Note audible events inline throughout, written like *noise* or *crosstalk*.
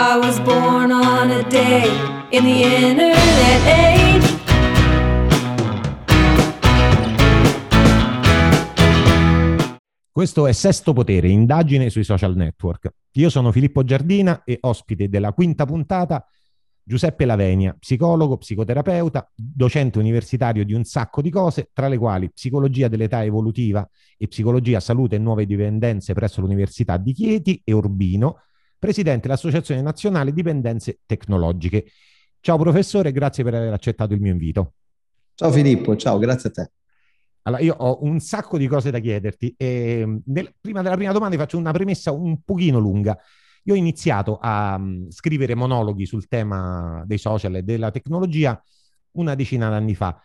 I was born on a day in the internet age. Questo è Sesto Potere, indagine sui social network. Io sono Filippo Giardina e ospite della quinta puntata Giuseppe Lavenia, psicologo, psicoterapeuta, docente universitario di un sacco di cose, tra le quali psicologia dell'età evolutiva e psicologia salute e nuove dipendenze presso l'Università di Chieti e Urbino, presidente dell'Associazione Nazionale Dipendenze Tecnologiche. Ciao professore, grazie per aver accettato il mio invito. Ciao Filippo, ciao, grazie a te. Allora, io ho un sacco di cose da chiederti e mm, nel, prima della prima domanda faccio una premessa un pochino lunga. Io ho iniziato a um, scrivere monologhi sul tema dei social e della tecnologia una decina d'anni fa.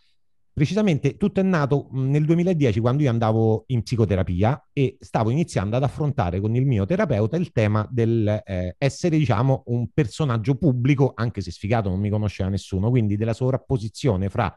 Precisamente tutto è nato nel 2010 quando io andavo in psicoterapia e stavo iniziando ad affrontare con il mio terapeuta il tema del eh, essere, diciamo, un personaggio pubblico, anche se sfigato non mi conosceva nessuno, quindi della sovrapposizione fra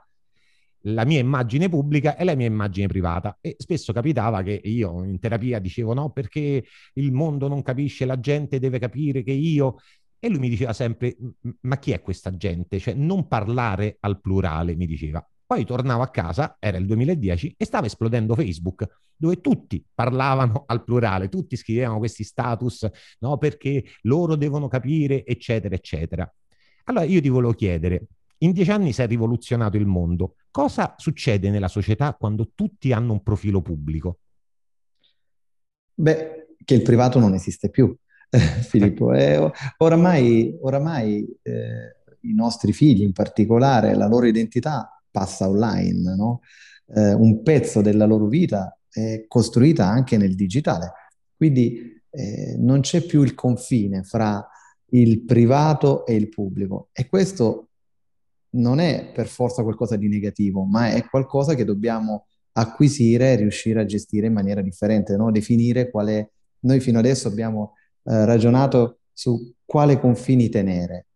la mia immagine pubblica e la mia immagine privata. E spesso capitava che io in terapia dicevo no, perché il mondo non capisce, la gente deve capire che io... E lui mi diceva sempre, ma chi è questa gente? Cioè, non parlare al plurale, mi diceva. Poi tornavo a casa, era il 2010, e stava esplodendo Facebook, dove tutti parlavano al plurale, tutti scrivevano questi status, no, perché loro devono capire, eccetera, eccetera. Allora io ti volevo chiedere, in dieci anni si è rivoluzionato il mondo. Cosa succede nella società quando tutti hanno un profilo pubblico? Beh, che il privato non esiste più, *laughs* Filippo. *laughs* Eh, oramai, oramai eh, i nostri figli, in particolare, la loro identità passa online, no? eh, un pezzo della loro vita è costruita anche nel digitale. Quindi eh, non c'è più il confine fra il privato e il pubblico e questo non è per forza qualcosa di negativo, ma è qualcosa che dobbiamo acquisire e riuscire a gestire in maniera differente, no? definire quale... Noi fino adesso abbiamo eh, ragionato su quale confini tenere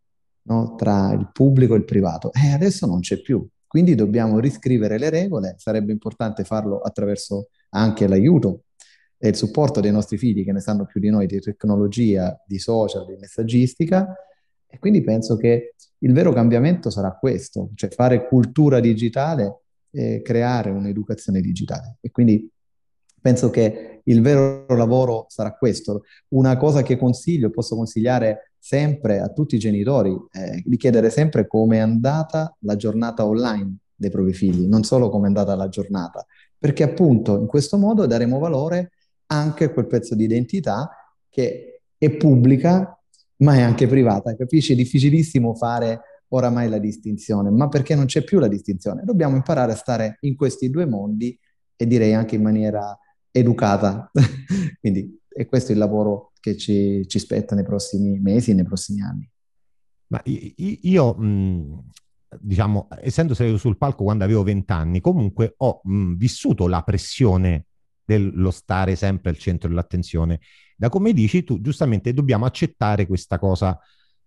no? tra il pubblico e il privato e adesso non c'è più. Quindi dobbiamo riscrivere le regole, sarebbe importante farlo attraverso anche l'aiuto e il supporto dei nostri figli che ne sanno più di noi di tecnologia, di social, di messaggistica e quindi penso che il vero cambiamento sarà questo, cioè fare cultura digitale e creare un'educazione digitale. E quindi penso che il vero lavoro sarà questo. Una cosa che consiglio, posso consigliare sempre a tutti i genitori, è di chiedere sempre come è andata la giornata online dei propri figli, non solo come è andata la giornata, perché appunto in questo modo daremo valore anche a quel pezzo di identità che è pubblica ma è anche privata, capisci? È difficilissimo fare oramai la distinzione, ma perché non c'è più la distinzione? Dobbiamo imparare a stare in questi due mondi e direi anche in maniera educata. *laughs* Quindi è questo il lavoro che ci, ci spetta nei prossimi mesi, nei prossimi anni. Ma io, mh, diciamo, essendo salito sul palco quando avevo vent'anni, comunque ho mh, vissuto la pressione dello stare sempre al centro dell'attenzione da come dici tu, giustamente dobbiamo accettare questa cosa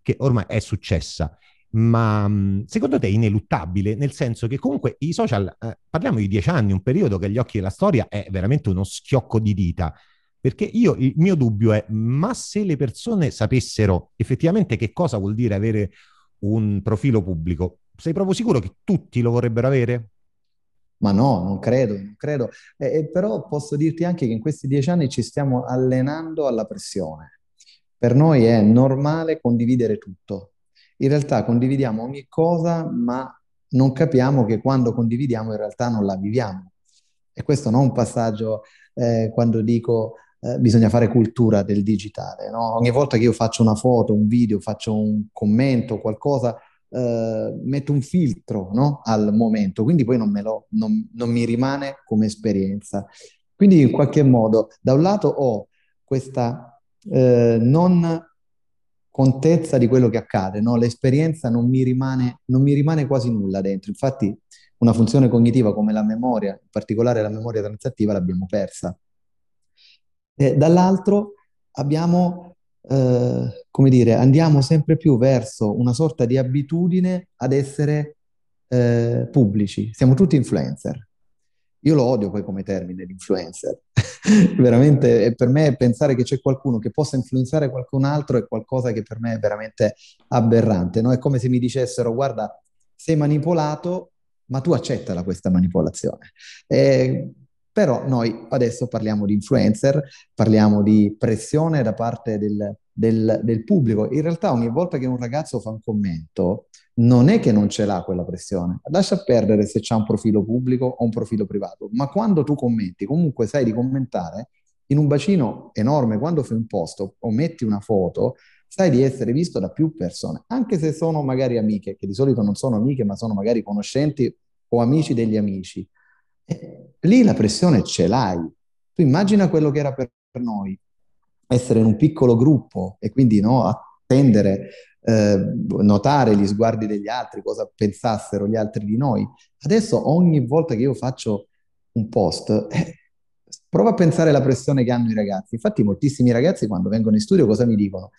che ormai è successa. Ma secondo te è ineluttabile, nel senso che comunque i social, eh, parliamo di dieci anni, un periodo che agli occhi della storia è veramente uno schiocco di dita. Perché io, il mio dubbio è, ma se le persone sapessero effettivamente che cosa vuol dire avere un profilo pubblico, sei proprio sicuro che tutti lo vorrebbero avere? Ma no, non credo, non credo. Eh, però posso dirti anche che in questi dieci anni ci stiamo allenando alla pressione. Per noi è normale condividere tutto. In realtà condividiamo ogni cosa, ma non capiamo che quando condividiamo in realtà non la viviamo. E questo non è un passaggio eh, quando dico eh, bisogna fare cultura del digitale. No? Ogni volta che io faccio una foto, un video, faccio un commento, qualcosa, eh, metto un filtro no? al momento, quindi poi non, lo, non, non mi rimane come esperienza. Quindi in qualche modo, da un lato ho questa eh, non contezza di quello che accade, no? l'esperienza non mi, rimane, non mi rimane quasi nulla dentro. Infatti una funzione cognitiva come la memoria, in particolare la memoria transattiva, l'abbiamo persa. E dall'altro abbiamo eh, come dire, andiamo sempre più verso una sorta di abitudine ad essere eh, pubblici. Siamo tutti influencer. Io lo odio poi come termine, l'influencer, *laughs* veramente per me pensare che c'è qualcuno che possa influenzare qualcun altro è qualcosa che per me è veramente aberrante. No? È come se mi dicessero, guarda, sei manipolato, ma tu accettala questa manipolazione. Eh, però noi adesso parliamo di influencer, parliamo di pressione da parte del, del, del, pubblico. In realtà ogni volta che un ragazzo fa un commento, non è che non ce l'ha quella pressione. Lascia perdere se c'è un profilo pubblico o un profilo privato, ma quando tu commenti, comunque sai di commentare in un bacino enorme, quando fai un post o metti una foto, sai di essere visto da più persone, anche se sono magari amiche, che di solito non sono amiche, ma sono magari conoscenti o amici degli amici lì la pressione ce l'hai. Tu immagina quello che era per noi, essere in un piccolo gruppo e quindi no, attendere, eh, notare gli sguardi degli altri, cosa pensassero gli altri di noi. Adesso ogni volta che io faccio un post, eh, prova a pensare alla pressione che hanno i ragazzi. Infatti moltissimi ragazzi quando vengono in studio cosa mi dicono?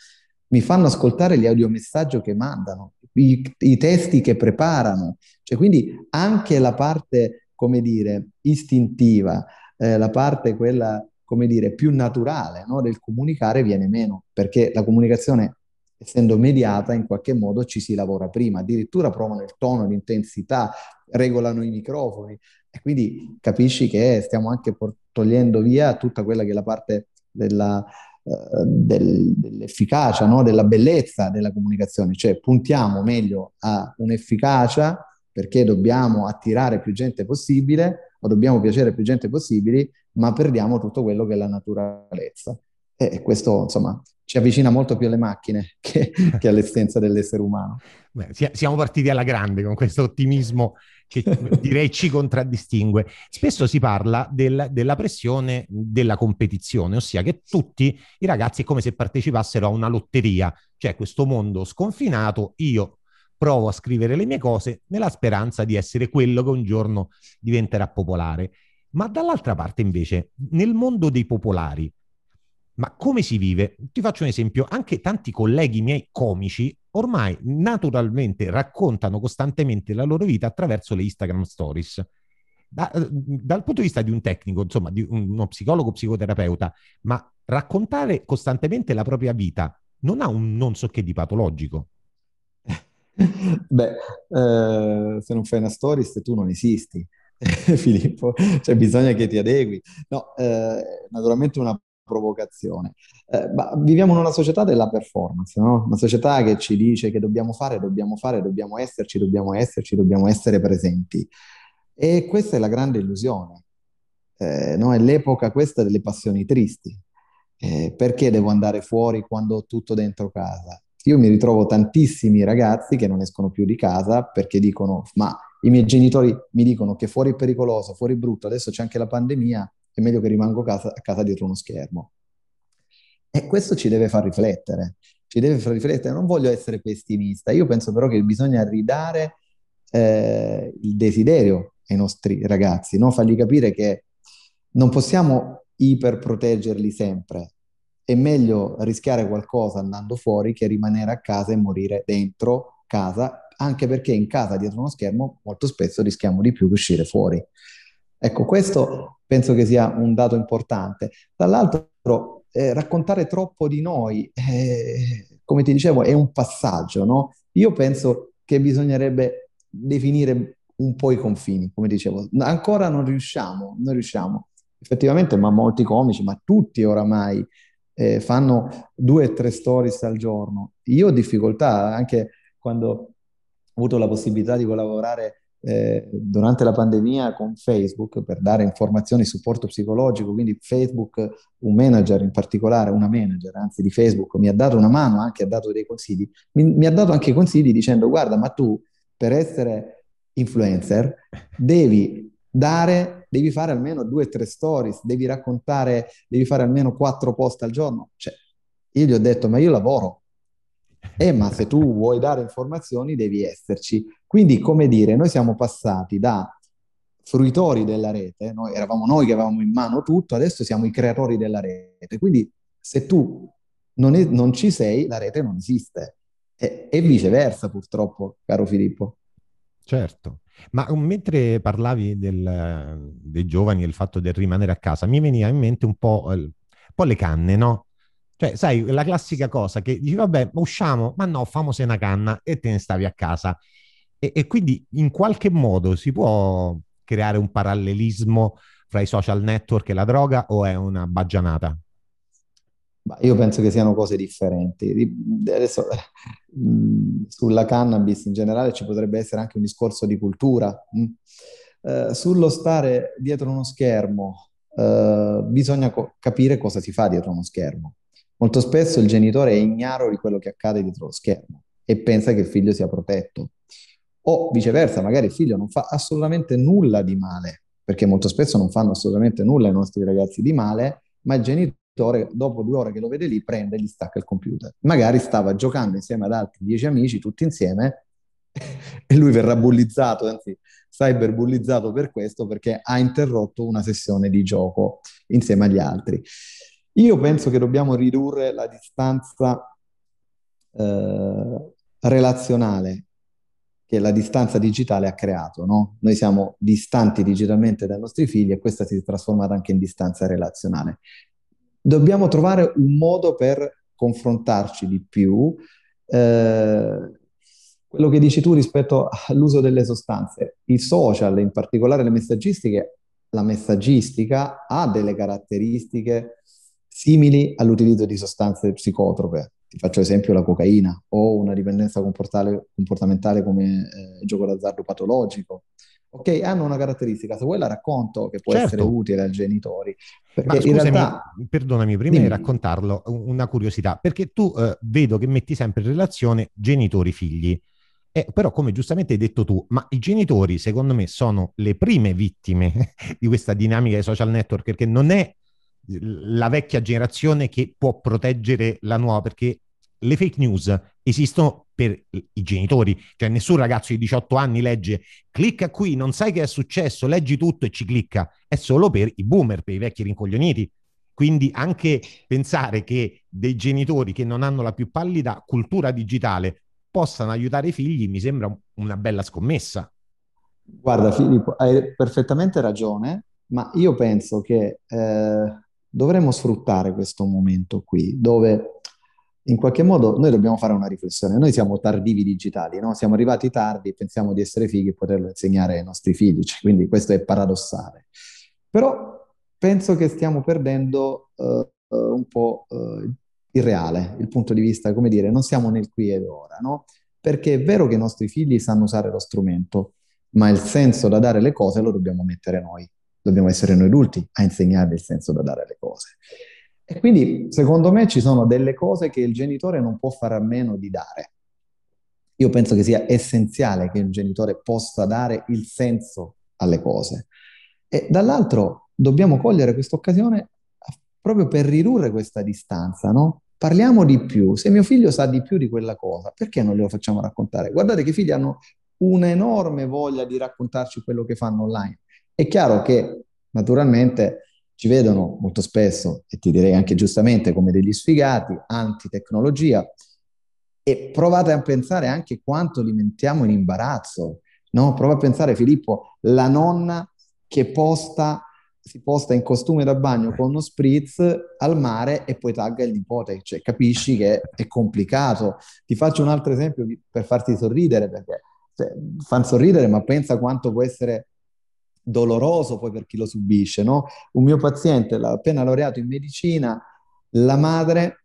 Mi fanno ascoltare gli audiomessaggi che mandano, i, i testi che preparano. Cioè, quindi anche la parte come dire, istintiva, eh, la parte quella, come dire, più naturale no, del comunicare viene meno, perché la comunicazione, essendo mediata, in qualche modo ci si lavora prima, addirittura provano il tono, l'intensità, regolano i microfoni. E quindi capisci che stiamo anche togliendo via tutta quella che è la parte della, uh, del, dell'efficacia, no? della bellezza della comunicazione, cioè puntiamo meglio a un'efficacia perché dobbiamo attirare più gente possibile o dobbiamo piacere più gente possibile, ma perdiamo tutto quello che è la naturalezza. E questo, insomma, ci avvicina molto più alle macchine *laughs* che, che all'essenza dell'essere umano. Beh, siamo partiti alla grande con questo ottimismo che *laughs* direi ci contraddistingue. Spesso si parla del, della pressione della competizione, ossia che tutti i ragazzi è come se partecipassero a una lotteria, cioè questo mondo sconfinato, io provo a scrivere le mie cose nella speranza di essere quello che un giorno diventerà popolare. Ma dall'altra parte invece, nel mondo dei popolari, ma come si vive? Ti faccio un esempio, anche tanti colleghi miei comici ormai naturalmente raccontano costantemente la loro vita attraverso le Instagram stories. Da, dal punto di vista di un tecnico, insomma, di uno psicologo psicoterapeuta, ma raccontare costantemente la propria vita non ha un non so che di patologico. Beh, eh, se non fai una stories tu non esisti, *laughs* Filippo, cioè bisogna che ti adegui. No, eh, naturalmente una provocazione. Eh, viviamo in una società della performance, no? Una società che ci dice che dobbiamo fare, dobbiamo fare, dobbiamo esserci, dobbiamo esserci, dobbiamo essere presenti. E questa è la grande illusione. Eh, no? È l'epoca questa delle passioni tristi. Eh, perché devo andare fuori quando ho tutto dentro casa? Io mi ritrovo tantissimi ragazzi che non escono più di casa perché dicono, ma i miei genitori mi dicono che fuori è pericoloso, fuori è brutto, adesso c'è anche la pandemia, è meglio che rimango a casa, a casa dietro uno schermo. E questo ci deve far riflettere, ci deve far riflettere. Non voglio essere pessimista, io penso però che bisogna ridare eh, il desiderio ai nostri ragazzi, no? fargli capire che non possiamo iperproteggerli sempre, è meglio rischiare qualcosa andando fuori che rimanere a casa e morire dentro casa, anche perché in casa dietro uno schermo molto spesso rischiamo di più che uscire fuori. Ecco, questo penso che sia un dato importante. Dall'altro, eh, raccontare troppo di noi, eh, come ti dicevo, è un passaggio, no? Io penso che bisognerebbe definire un po' i confini, come dicevo. Ancora non riusciamo, non riusciamo. Effettivamente, ma molti comici, ma tutti oramai eh, fanno due o tre stories al giorno. Io ho difficoltà anche quando ho avuto la possibilità di collaborare eh, durante la pandemia con Facebook per dare informazioni supporto psicologico, quindi Facebook, un manager in particolare, una manager anzi di Facebook, mi ha dato una mano, anche ha dato dei consigli, mi, mi ha dato anche consigli dicendo guarda ma tu per essere influencer devi dare, devi fare almeno due o tre stories, devi raccontare, devi fare almeno quattro post al giorno. Cioè, io gli ho detto, ma io lavoro. Eh, ma se tu vuoi dare informazioni devi esserci. Quindi, come dire, noi siamo passati da fruitori della rete, noi, eravamo noi che avevamo in mano tutto, adesso siamo i creatori della rete. Quindi, se tu non, è, non ci sei, la rete non esiste. E, e viceversa, purtroppo, caro Filippo. Certo. Ma um, mentre parlavi del, dei giovani e il fatto del rimanere a casa, mi veniva in mente un po', un po' le canne, no? Cioè, sai, la classica cosa che dici, vabbè, usciamo, ma no, famose una canna e te ne stavi a casa. E, e quindi in qualche modo si può creare un parallelismo fra i social network e la droga o è una baggianata? io penso che siano cose differenti. Adesso, sulla cannabis in generale ci potrebbe essere anche un discorso di cultura. Eh, sullo stare dietro uno schermo, eh, bisogna co- capire cosa si fa dietro uno schermo. Molto spesso il genitore è ignaro di quello che accade dietro lo schermo e pensa che il figlio sia protetto. O viceversa, magari il figlio non fa assolutamente nulla di male, perché molto spesso non fanno assolutamente nulla i nostri ragazzi di male, ma il genitore dopo due ore che lo vede lì, prende e gli stacca il computer. Magari stava giocando insieme ad altri dieci amici, tutti insieme, *laughs* e lui verrà bullizzato, anzi cyberbullizzato per questo, perché ha interrotto una sessione di gioco insieme agli altri. Io penso che dobbiamo ridurre la distanza eh, relazionale che la distanza digitale ha creato. No? Noi siamo distanti digitalmente dai nostri figli e questa si è trasformata anche in distanza relazionale dobbiamo trovare un modo per confrontarci di più. Eh, quello che dici tu rispetto all'uso delle sostanze, i social, in particolare le messaggistiche, la messaggistica ha delle caratteristiche simili all'utilizzo di sostanze psicotrope. Ti faccio esempio la cocaina o una dipendenza comportamentale come eh, gioco d'azzardo patologico ok, hanno una caratteristica, se vuoi la racconto che può certo. essere utile ai genitori. Ma scusami, realtà... perdonami, prima Dimmi. di raccontarlo, una curiosità, perché tu eh, vedo che metti sempre in relazione genitori-figli. Eh, però, come giustamente hai detto tu, ma i genitori, secondo me, sono le prime vittime *laughs* di questa dinamica dei social network, perché non è la vecchia generazione che può proteggere la nuova, perché le fake news esistono per i genitori, cioè nessun ragazzo di 18 anni legge clicca qui, non sai che è successo, leggi tutto e ci clicca, è solo per i boomer, per i vecchi rincoglioniti. Quindi anche pensare che dei genitori che non hanno la più pallida cultura digitale possano aiutare i figli mi sembra una bella scommessa. Guarda Filippo, hai perfettamente ragione, ma io penso che eh, dovremmo sfruttare questo momento qui, dove in qualche modo noi dobbiamo fare una riflessione. Noi siamo tardivi digitali, no? siamo arrivati tardi pensiamo di essere fighi e poterlo insegnare ai nostri figli, cioè, quindi questo è paradossale. Però penso che stiamo perdendo uh, un po' uh, il reale, il punto di vista, come dire, non siamo nel qui ed ora, no? Perché è vero che i nostri figli sanno usare lo strumento, ma il senso da dare le cose lo dobbiamo mettere noi. Dobbiamo essere noi adulti a insegnarvi il senso da dare le cose. E quindi, secondo me, ci sono delle cose che il genitore non può fare a meno di dare. Io penso che sia essenziale che il genitore possa dare il senso alle cose. E dall'altro dobbiamo cogliere questa occasione proprio per ridurre questa distanza, no? Parliamo di più. Se mio figlio sa di più di quella cosa, perché non glielo facciamo raccontare? Guardate che i figli hanno un'enorme voglia di raccontarci quello che fanno online. È chiaro che, naturalmente, ci vedono molto spesso, e ti direi anche giustamente, come degli sfigati, anti-tecnologia, e provate a pensare anche quanto li mettiamo in imbarazzo. No? Prova a pensare, Filippo, la nonna che posta, si posta in costume da bagno con uno spritz al mare e poi tagga il nipote. Cioè, capisci che è complicato. Ti faccio un altro esempio per farti sorridere, perché cioè, fanno sorridere, ma pensa quanto può essere doloroso poi per chi lo subisce, no? Un mio paziente, appena laureato in medicina, la madre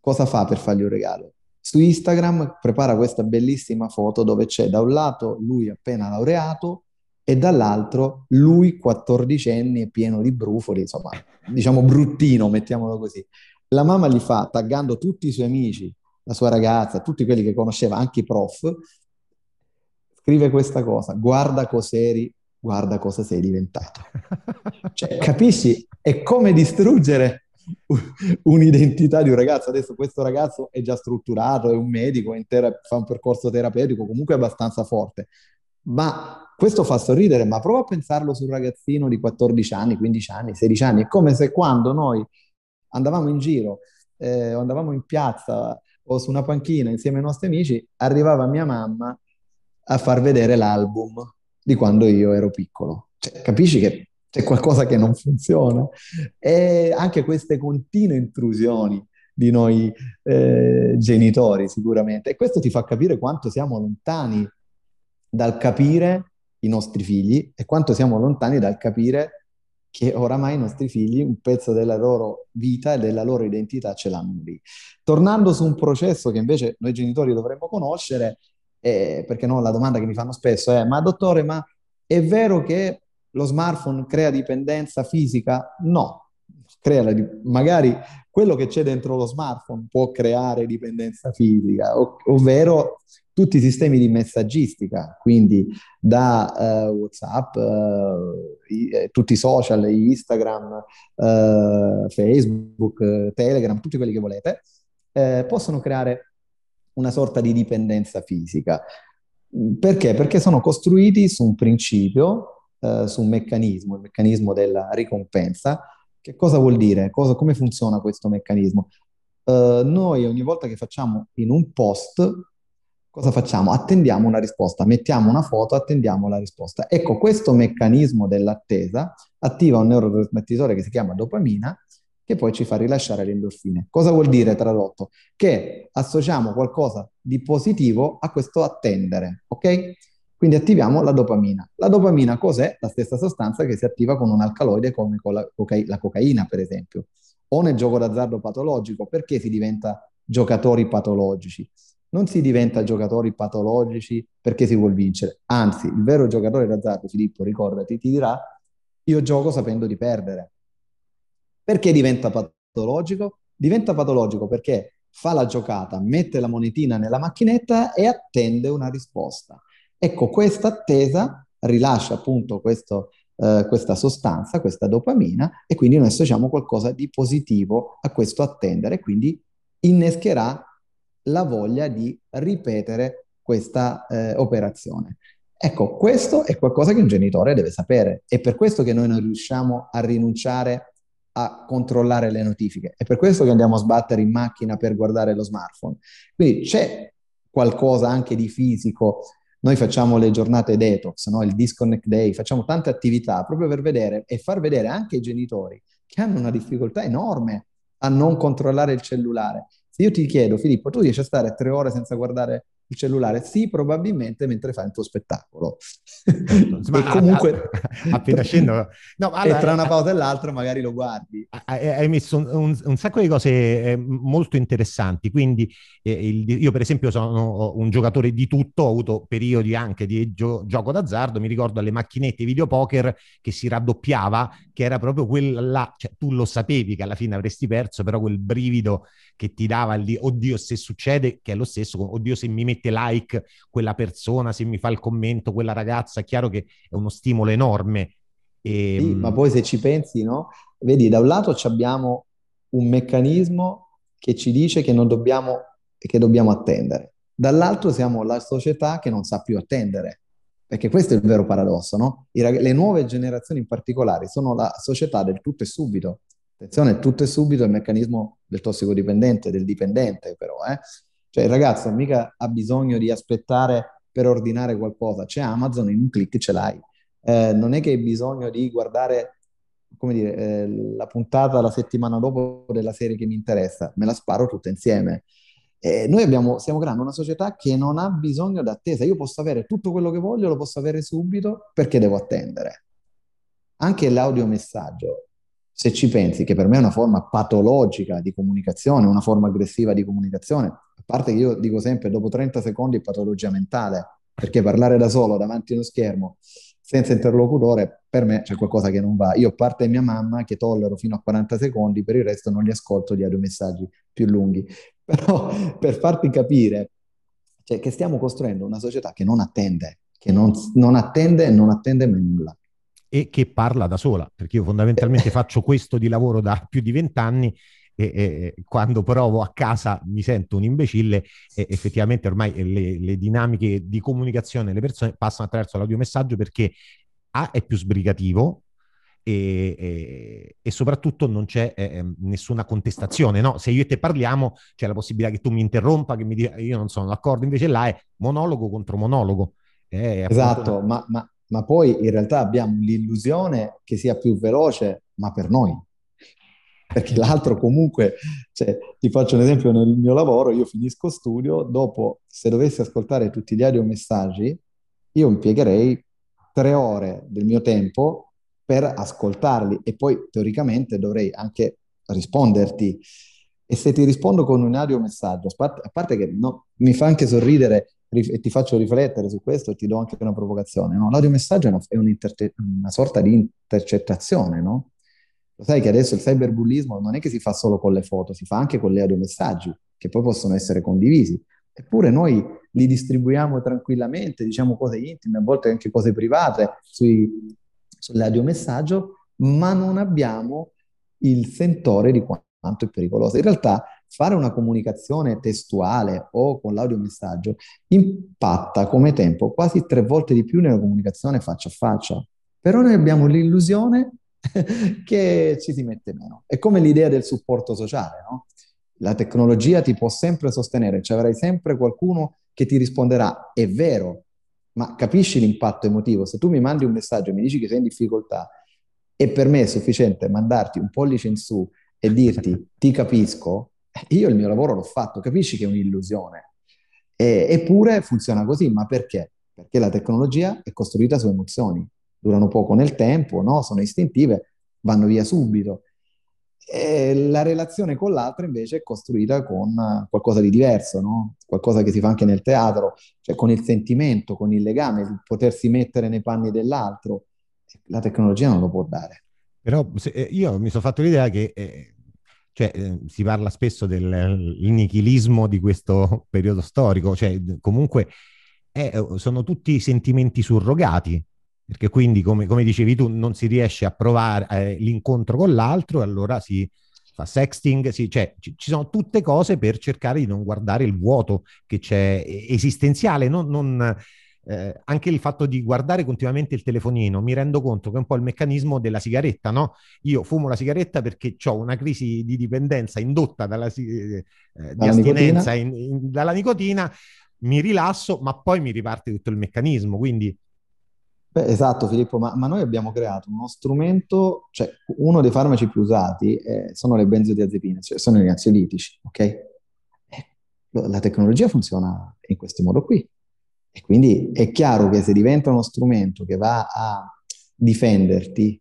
cosa fa per fargli un regalo? Su Instagram prepara questa bellissima foto dove c'è da un lato lui appena laureato e dall'altro lui quattordicenne pieno di brufoli, insomma, diciamo bruttino, mettiamolo così. La mamma gli fa, taggando tutti i suoi amici, la sua ragazza, tutti quelli che conosceva, anche i prof, scrive questa cosa, guarda cos'eri guarda cosa sei diventato. *laughs* Cioè, capisci? È come distruggere un'identità di un ragazzo. Adesso questo ragazzo è già strutturato, è un medico, è tera- fa un percorso terapeutico, comunque abbastanza forte. Ma questo fa sorridere, ma prova a pensarlo su un ragazzino di 14 anni, 15 anni, 16 anni. È come se quando noi andavamo in giro eh, o andavamo in piazza o su una panchina insieme ai nostri amici, arrivava mia mamma a far vedere l'album di quando io ero piccolo. Cioè, capisci che c'è qualcosa che non funziona? E anche queste continue intrusioni di noi eh, genitori, sicuramente. E questo ti fa capire quanto siamo lontani dal capire i nostri figli e quanto siamo lontani dal capire che oramai i nostri figli un pezzo della loro vita e della loro identità ce l'hanno lì. Tornando su un processo che invece noi genitori dovremmo conoscere, eh, perché no, la domanda che mi fanno spesso è, ma dottore, ma è vero che lo smartphone crea dipendenza fisica? No, crea la, magari quello che c'è dentro lo smartphone può creare dipendenza fisica, ov- ovvero tutti i sistemi di messaggistica, quindi da uh, WhatsApp, uh, i, eh, tutti i social, Instagram, uh, Facebook, Telegram, tutti quelli che volete, possono creare una sorta di dipendenza fisica. Perché? Perché sono costruiti su un principio, su un meccanismo, il meccanismo della ricompensa. Che cosa vuol dire? Cosa, come funziona questo meccanismo? noi ogni volta che facciamo in un post cosa facciamo? Attendiamo una risposta, mettiamo una foto, attendiamo la risposta. Ecco, questo meccanismo dell'attesa attiva un neurotrasmettitore che si chiama dopamina, che poi ci fa rilasciare le endorfine. Cosa vuol dire tradotto? Che associamo qualcosa di positivo a questo attendere, ok? Quindi attiviamo la dopamina. La dopamina cos'è? La stessa sostanza che si attiva con un alcaloide come con la, coca- la cocaina, per esempio. O nel gioco d'azzardo patologico, perché si diventa giocatori patologici? non si diventa giocatori patologici perché si vuol vincere. Anzi, il vero giocatore d'azzardo, Filippo, ricordati, ti dirà io gioco sapendo di perdere. Perché diventa patologico? Diventa patologico perché fa la giocata, mette la monetina nella macchinetta e attende una risposta. Ecco, questa attesa rilascia appunto questo, eh, questa sostanza, questa dopamina, e quindi noi associamo qualcosa di positivo a questo attendere, quindi innescherà la voglia di ripetere questa eh, operazione. Ecco, questo è qualcosa che un genitore deve sapere. È per questo che noi non riusciamo a rinunciare a controllare le notifiche. È per questo che andiamo a sbattere in macchina per guardare lo smartphone. Quindi c'è qualcosa anche di fisico. Noi facciamo le giornate detox, no? il disconnect day, facciamo tante attività proprio per vedere e far vedere anche ai genitori che hanno una difficoltà enorme a non controllare il cellulare se io ti chiedo, Filippo, tu riesci a stare tre ore senza guardare il cellulare? Sì, probabilmente mentre fai il tuo spettacolo. *laughs* Ma e comunque... appena scendo... No, *laughs* allora, e tra una pausa e l'altra magari lo guardi. Hai messo un, un, un sacco di cose eh, molto interessanti, quindi eh, il, io per esempio sono un giocatore di tutto, ho avuto periodi anche di gio- gioco d'azzardo, mi ricordo alle macchinette videopoker che si raddoppiava, che era proprio quella, cioè tu lo sapevi che alla fine avresti perso, però quel brivido che ti dava lì, oddio se succede, che è lo stesso, oddio se mi mette like quella persona, se mi fa il commento quella ragazza, è chiaro che è uno stimolo enorme. E, sì, ma poi se ci pensi, no? Vedi, da un lato abbiamo un meccanismo che ci dice che non dobbiamo, che dobbiamo attendere. Dall'altro siamo la società che non sa più attendere. Perché questo è il vero paradosso, no? Rag- le nuove generazioni in particolare sono la società del tutto e subito. Attenzione, tutto e subito è il meccanismo del tossicodipendente, del dipendente però, eh? Cioè il ragazzo mica ha bisogno di aspettare per ordinare qualcosa, c'è Amazon, in un clic ce l'hai. Eh, non è che hai bisogno di guardare, come dire, eh, la puntata la settimana dopo della serie che mi interessa, me la sparo tutta insieme. Eh, noi abbiamo, stiamo creando una società che non ha bisogno d'attesa. Io posso avere tutto quello che voglio, lo posso avere subito perché devo attendere. Anche l'audiomessaggio se ci pensi che per me è una forma patologica di comunicazione, una forma aggressiva di comunicazione, a parte che io dico sempre dopo 30 secondi è patologia mentale, perché parlare da solo davanti a uno schermo senza interlocutore per me c'è qualcosa che non va. Io a parte mia mamma che tollero fino a 40 secondi, per il resto non li ascolto gli messaggi più lunghi. *laughs* Però per farti capire cioè, che stiamo costruendo una società che non attende, che non, non attende e non attende nulla e che parla da sola, perché io fondamentalmente *laughs* faccio questo di lavoro da più di vent'anni e, e, quando provo a casa mi sento un imbecille e effettivamente ormai le, le dinamiche di comunicazione le persone passano attraverso l'audiomessaggio perché A è più sbrigativo, e, e, e, soprattutto non c'è eh, ehm, nessuna contestazione. No? Se io e te parliamo, c'è la possibilità che tu mi interrompa, che mi dica io non sono d'accordo, invece là è monologo contro monologo. Eh, esatto, ma, ma, ma poi in realtà abbiamo l'illusione che sia più veloce, ma per noi. Perché l'altro comunque, cioè, ti faccio un esempio nel mio lavoro, io finisco studio, dopo se dovessi ascoltare tutti gli audiomessaggi, io impiegherei tre ore del mio tempo per ascoltarli e poi teoricamente dovrei anche risponderti. E se ti rispondo con un audiomessaggio, a parte, a parte che no, mi fa anche sorridere e ti faccio riflettere su questo e ti do anche una provocazione, no? L'audiomessaggio è, una, una sorta di intercettazione, no? Lo sai che adesso il cyberbullismo non è che si fa solo con le foto, si fa anche con gli audiomessaggi, che poi possono essere condivisi. Eppure noi li distribuiamo tranquillamente, diciamo cose intime, a volte anche cose private sui, sull'audiomessaggio, ma non abbiamo il sentore di quanto è pericoloso. In realtà fare una comunicazione testuale o con l'audiomessaggio impatta come tempo quasi tre volte di più nella comunicazione faccia a faccia. Però noi abbiamo l'illusione *laughs* che ci si mette meno. È come l'idea del supporto sociale, no? La tecnologia ti può sempre sostenere, ci avrai sempre qualcuno che ti risponderà, è vero, ma capisci l'impatto emotivo? Se tu mi mandi un messaggio e mi dici che sei in difficoltà, e per me è sufficiente mandarti un pollice in su e dirti ti capisco, io il mio lavoro l'ho fatto, capisci che è un'illusione. E, eppure funziona così, ma perché? Perché la tecnologia è costruita su emozioni, durano poco nel tempo, no? sono istintive, vanno via subito. E la relazione con l'altro invece è costruita con qualcosa di diverso, no? qualcosa che si fa anche nel teatro, cioè con il sentimento, con il legame, il potersi mettere nei panni dell'altro. La tecnologia non lo può dare. Però eh, io mi sono fatto l'idea che eh, cioè, eh, si parla spesso del nichilismo di questo periodo storico, cioè comunque eh, sono tutti sentimenti surrogati, perché quindi, come, come, dicevi tu, non si riesce a provare eh, l'incontro con l'altro e allora si fa sexting, si, cioè ci, ci, sono tutte cose per cercare di non guardare il vuoto che c'è esistenziale, non, non eh, anche il fatto di guardare continuamente il telefonino, mi rendo conto che è un po' il meccanismo della sigaretta, no? Io fumo la sigaretta perché ho una crisi di dipendenza indotta dalla, eh, di astinenza in, in, dalla nicotina, mi rilasso, ma poi mi riparte tutto il meccanismo, quindi... Beh, esatto Filippo, ma, ma, noi abbiamo creato uno strumento, cioè uno dei farmaci più usati eh, sono le benzodiazepine, cioè sono gli ansiolitici, ok? Eh, la tecnologia funziona in questo modo qui. E quindi è chiaro che se diventa uno strumento che va a difenderti,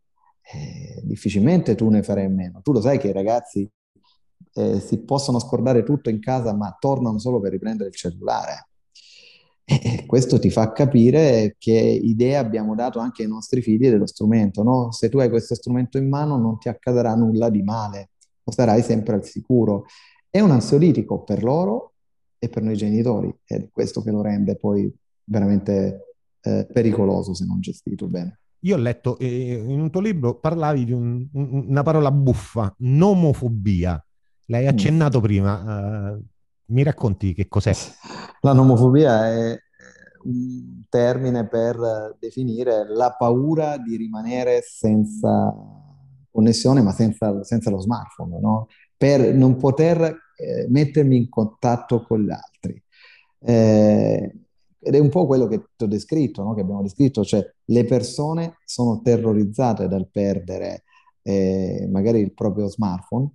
eh, difficilmente tu ne farai meno. Tu lo sai che i ragazzi eh, si possono scordare tutto in casa, ma tornano solo per riprendere il cellulare. E questo ti fa capire che idea abbiamo dato anche ai nostri figli dello strumento. No? Se tu hai questo strumento in mano non ti accadrà nulla di male, o sarai sempre al sicuro. È un ansiolitico per loro e per noi genitori, ed è questo che lo rende poi veramente eh, pericoloso se non gestito bene. Io ho letto eh, in un tuo libro parlavi di un, un, una parola buffa, nomofobia. L'hai mm. accennato mm. prima. Uh, mi racconti che cos'è? *laughs* La nomofobia è un termine per definire la paura di rimanere senza connessione, ma senza, senza lo smartphone, no? per non poter eh, mettermi in contatto con gli altri. Eh, ed è un po' quello che ti ho descritto, no? che abbiamo descritto, cioè le persone sono terrorizzate dal perdere eh, magari il proprio smartphone,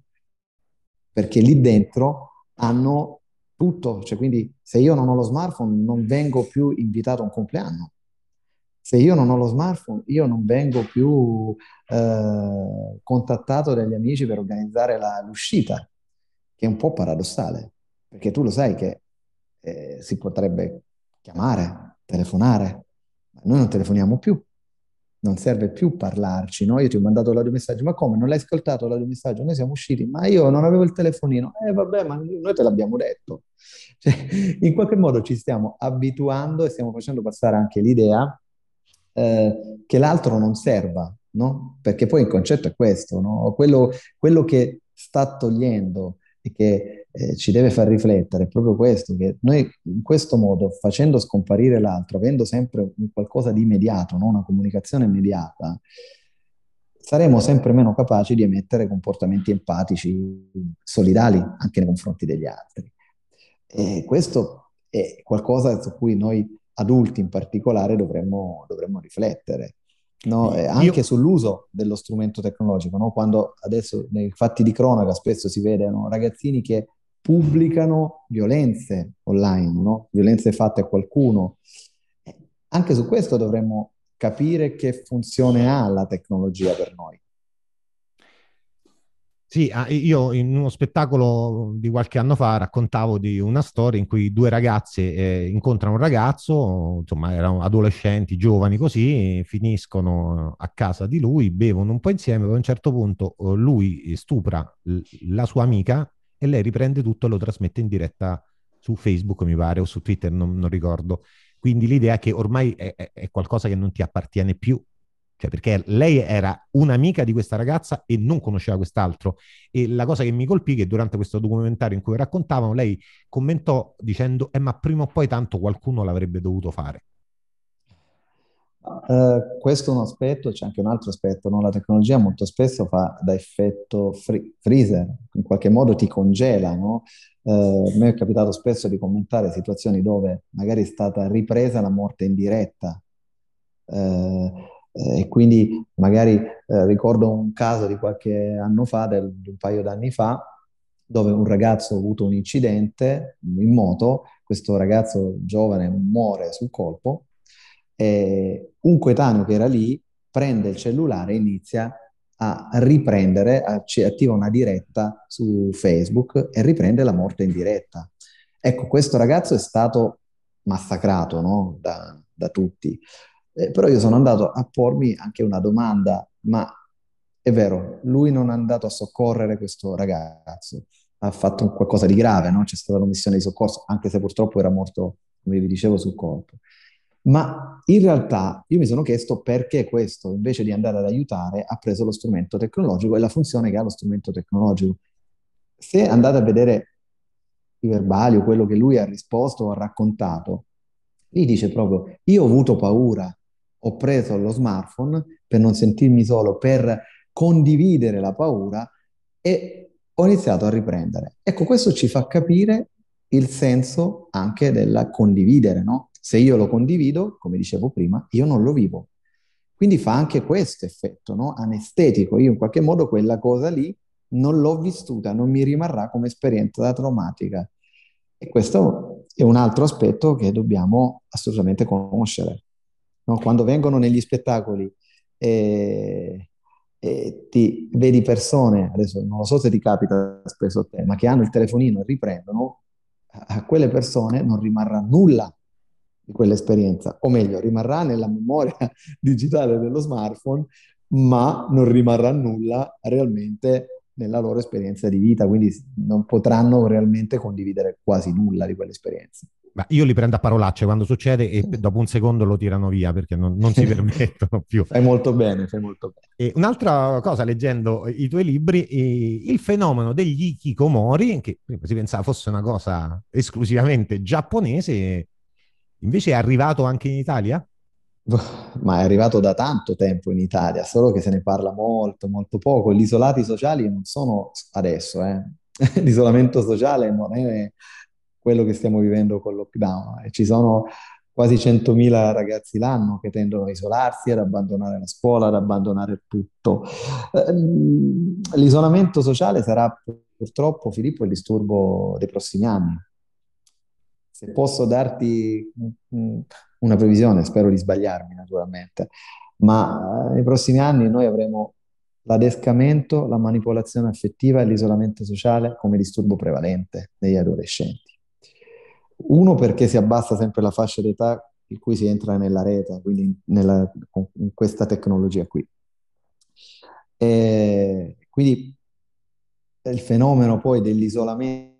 perché lì dentro hanno tutto, cioè quindi se io non ho lo smartphone non vengo più invitato a un compleanno, se io non ho lo smartphone io non vengo più eh, contattato dagli amici per organizzare la, l'uscita, che è un po' paradossale, perché tu lo sai che eh, si potrebbe chiamare, telefonare. Ma noi non telefoniamo più, non serve più parlarci. No? Io ti ho mandato l'audiomessaggio, ma come? Non l'hai ascoltato l'audiomessaggio? Noi siamo usciti, ma io non avevo il telefonino. Eh vabbè, ma noi te l'abbiamo detto. *laughs* Cioè, in qualche modo ci stiamo abituando e stiamo facendo passare anche l'idea eh, che l'altro non serva, no? Perché poi il concetto è questo, no? Quello, quello che sta togliendo e che eh, ci deve far riflettere è proprio questo, che noi in questo modo, facendo scomparire l'altro, avendo sempre un qualcosa di immediato, no? una comunicazione immediata, saremo sempre meno capaci di emettere comportamenti empatici, solidali anche nei confronti degli altri. E questo è qualcosa su cui noi adulti in particolare dovremmo, dovremmo riflettere. No? anche Io... sull'uso dello strumento tecnologico, no? quando adesso nei fatti di cronaca spesso si vedono ragazzini che pubblicano violenze online, no? violenze fatte a qualcuno. Anche su questo dovremmo capire che funzione ha la tecnologia per noi. Sì, ah, io in uno spettacolo di qualche anno fa raccontavo di una storia in cui due ragazze eh, incontrano un ragazzo, insomma erano adolescenti, giovani così, finiscono a casa di lui, bevono un po' insieme, poi a un certo punto eh, lui stupra l- la sua amica e lei riprende tutto e lo trasmette in diretta su Facebook, mi pare, o su Twitter, non, non ricordo. Quindi l'idea è che ormai è, è qualcosa che non ti appartiene più, cioè perché lei era un'amica di questa ragazza e non conosceva quest'altro. E la cosa che mi colpì è che durante questo documentario in cui raccontavano, lei commentò dicendo: eh, ma prima o poi tanto qualcuno l'avrebbe dovuto fare. Uh, questo è un aspetto, c'è anche un altro aspetto, no? la tecnologia molto spesso fa da effetto free, freezer, in qualche modo ti congela. No? Uh, a me è capitato spesso di commentare situazioni dove magari è stata ripresa la morte in diretta. Uh, eh, e quindi magari eh, ricordo un caso di qualche anno fa, del, di un paio d'anni fa, dove un ragazzo ha avuto un incidente in moto, questo ragazzo giovane muore sul colpo, e un coetaneo che era lì prende il cellulare e inizia a riprendere, a, attiva una diretta su Facebook e riprende la morte in diretta. Ecco, questo ragazzo è stato massacrato no? da, da tutti. Eh, però io sono andato a pormi anche una domanda, ma è vero, lui non è andato a soccorrere questo ragazzo, ha fatto qualcosa di grave, no? C'è stata un'omissione di soccorso, anche se purtroppo era morto, come vi dicevo, sul colpo. Ma in realtà io mi sono chiesto perché questo, invece di andare ad aiutare, ha preso lo strumento tecnologico e la funzione che ha lo strumento tecnologico. Se andate a vedere i verbali o quello che lui ha risposto o ha raccontato, lì dice proprio, io ho avuto paura, ho preso lo smartphone per non sentirmi solo, per condividere la paura e ho iniziato a riprendere. Ecco, questo ci fa capire il senso anche del condividere, no? Se io lo condivido, come dicevo prima, io non lo vivo. Quindi fa anche questo effetto, no? Anestetico. Io in qualche modo quella cosa lì non l'ho vissuta, non mi rimarrà come esperienza traumatica. E questo è un altro aspetto che dobbiamo assolutamente conoscere no? quando vengono negli spettacoli e, e, ti vedi persone, adesso non lo so se ti capita spesso a te, ma che hanno il telefonino e riprendono, a quelle persone non rimarrà nulla di quell'esperienza, o meglio, rimarrà nella memoria *laughs* digitale dello smartphone, ma non rimarrà nulla realmente nella loro esperienza di vita, quindi non potranno realmente condividere quasi nulla di quell'esperienza. Ma io li prendo a parolacce quando succede e dopo un secondo lo tirano via perché non, non si *laughs* permettono più. Fai molto bene, fai molto bene. E un'altra cosa, leggendo i tuoi libri, il fenomeno degli ikikomori, che si pensava fosse una cosa esclusivamente giapponese, invece è arrivato anche in Italia? *laughs* Ma è arrivato da tanto tempo in Italia, solo che se ne parla molto, molto poco. Gli isolati sociali non sono adesso, eh. *laughs* L'isolamento sociale non è quello che stiamo vivendo con il lockdown. E ci sono quasi 100.000 ragazzi l'anno che tendono a isolarsi, ad abbandonare la scuola, ad abbandonare tutto. Ehm, l'isolamento sociale sarà purtroppo, Filippo, il disturbo dei prossimi anni. Se posso darti una previsione, spero di sbagliarmi naturalmente, ma eh, nei prossimi anni noi avremo l'adescamento, la manipolazione affettiva e l'isolamento sociale come disturbo prevalente negli adolescenti. Uno perché si abbassa sempre la fascia d'età in cui si entra nella rete, quindi nella, in questa tecnologia qui. E quindi il fenomeno poi dell'isolamento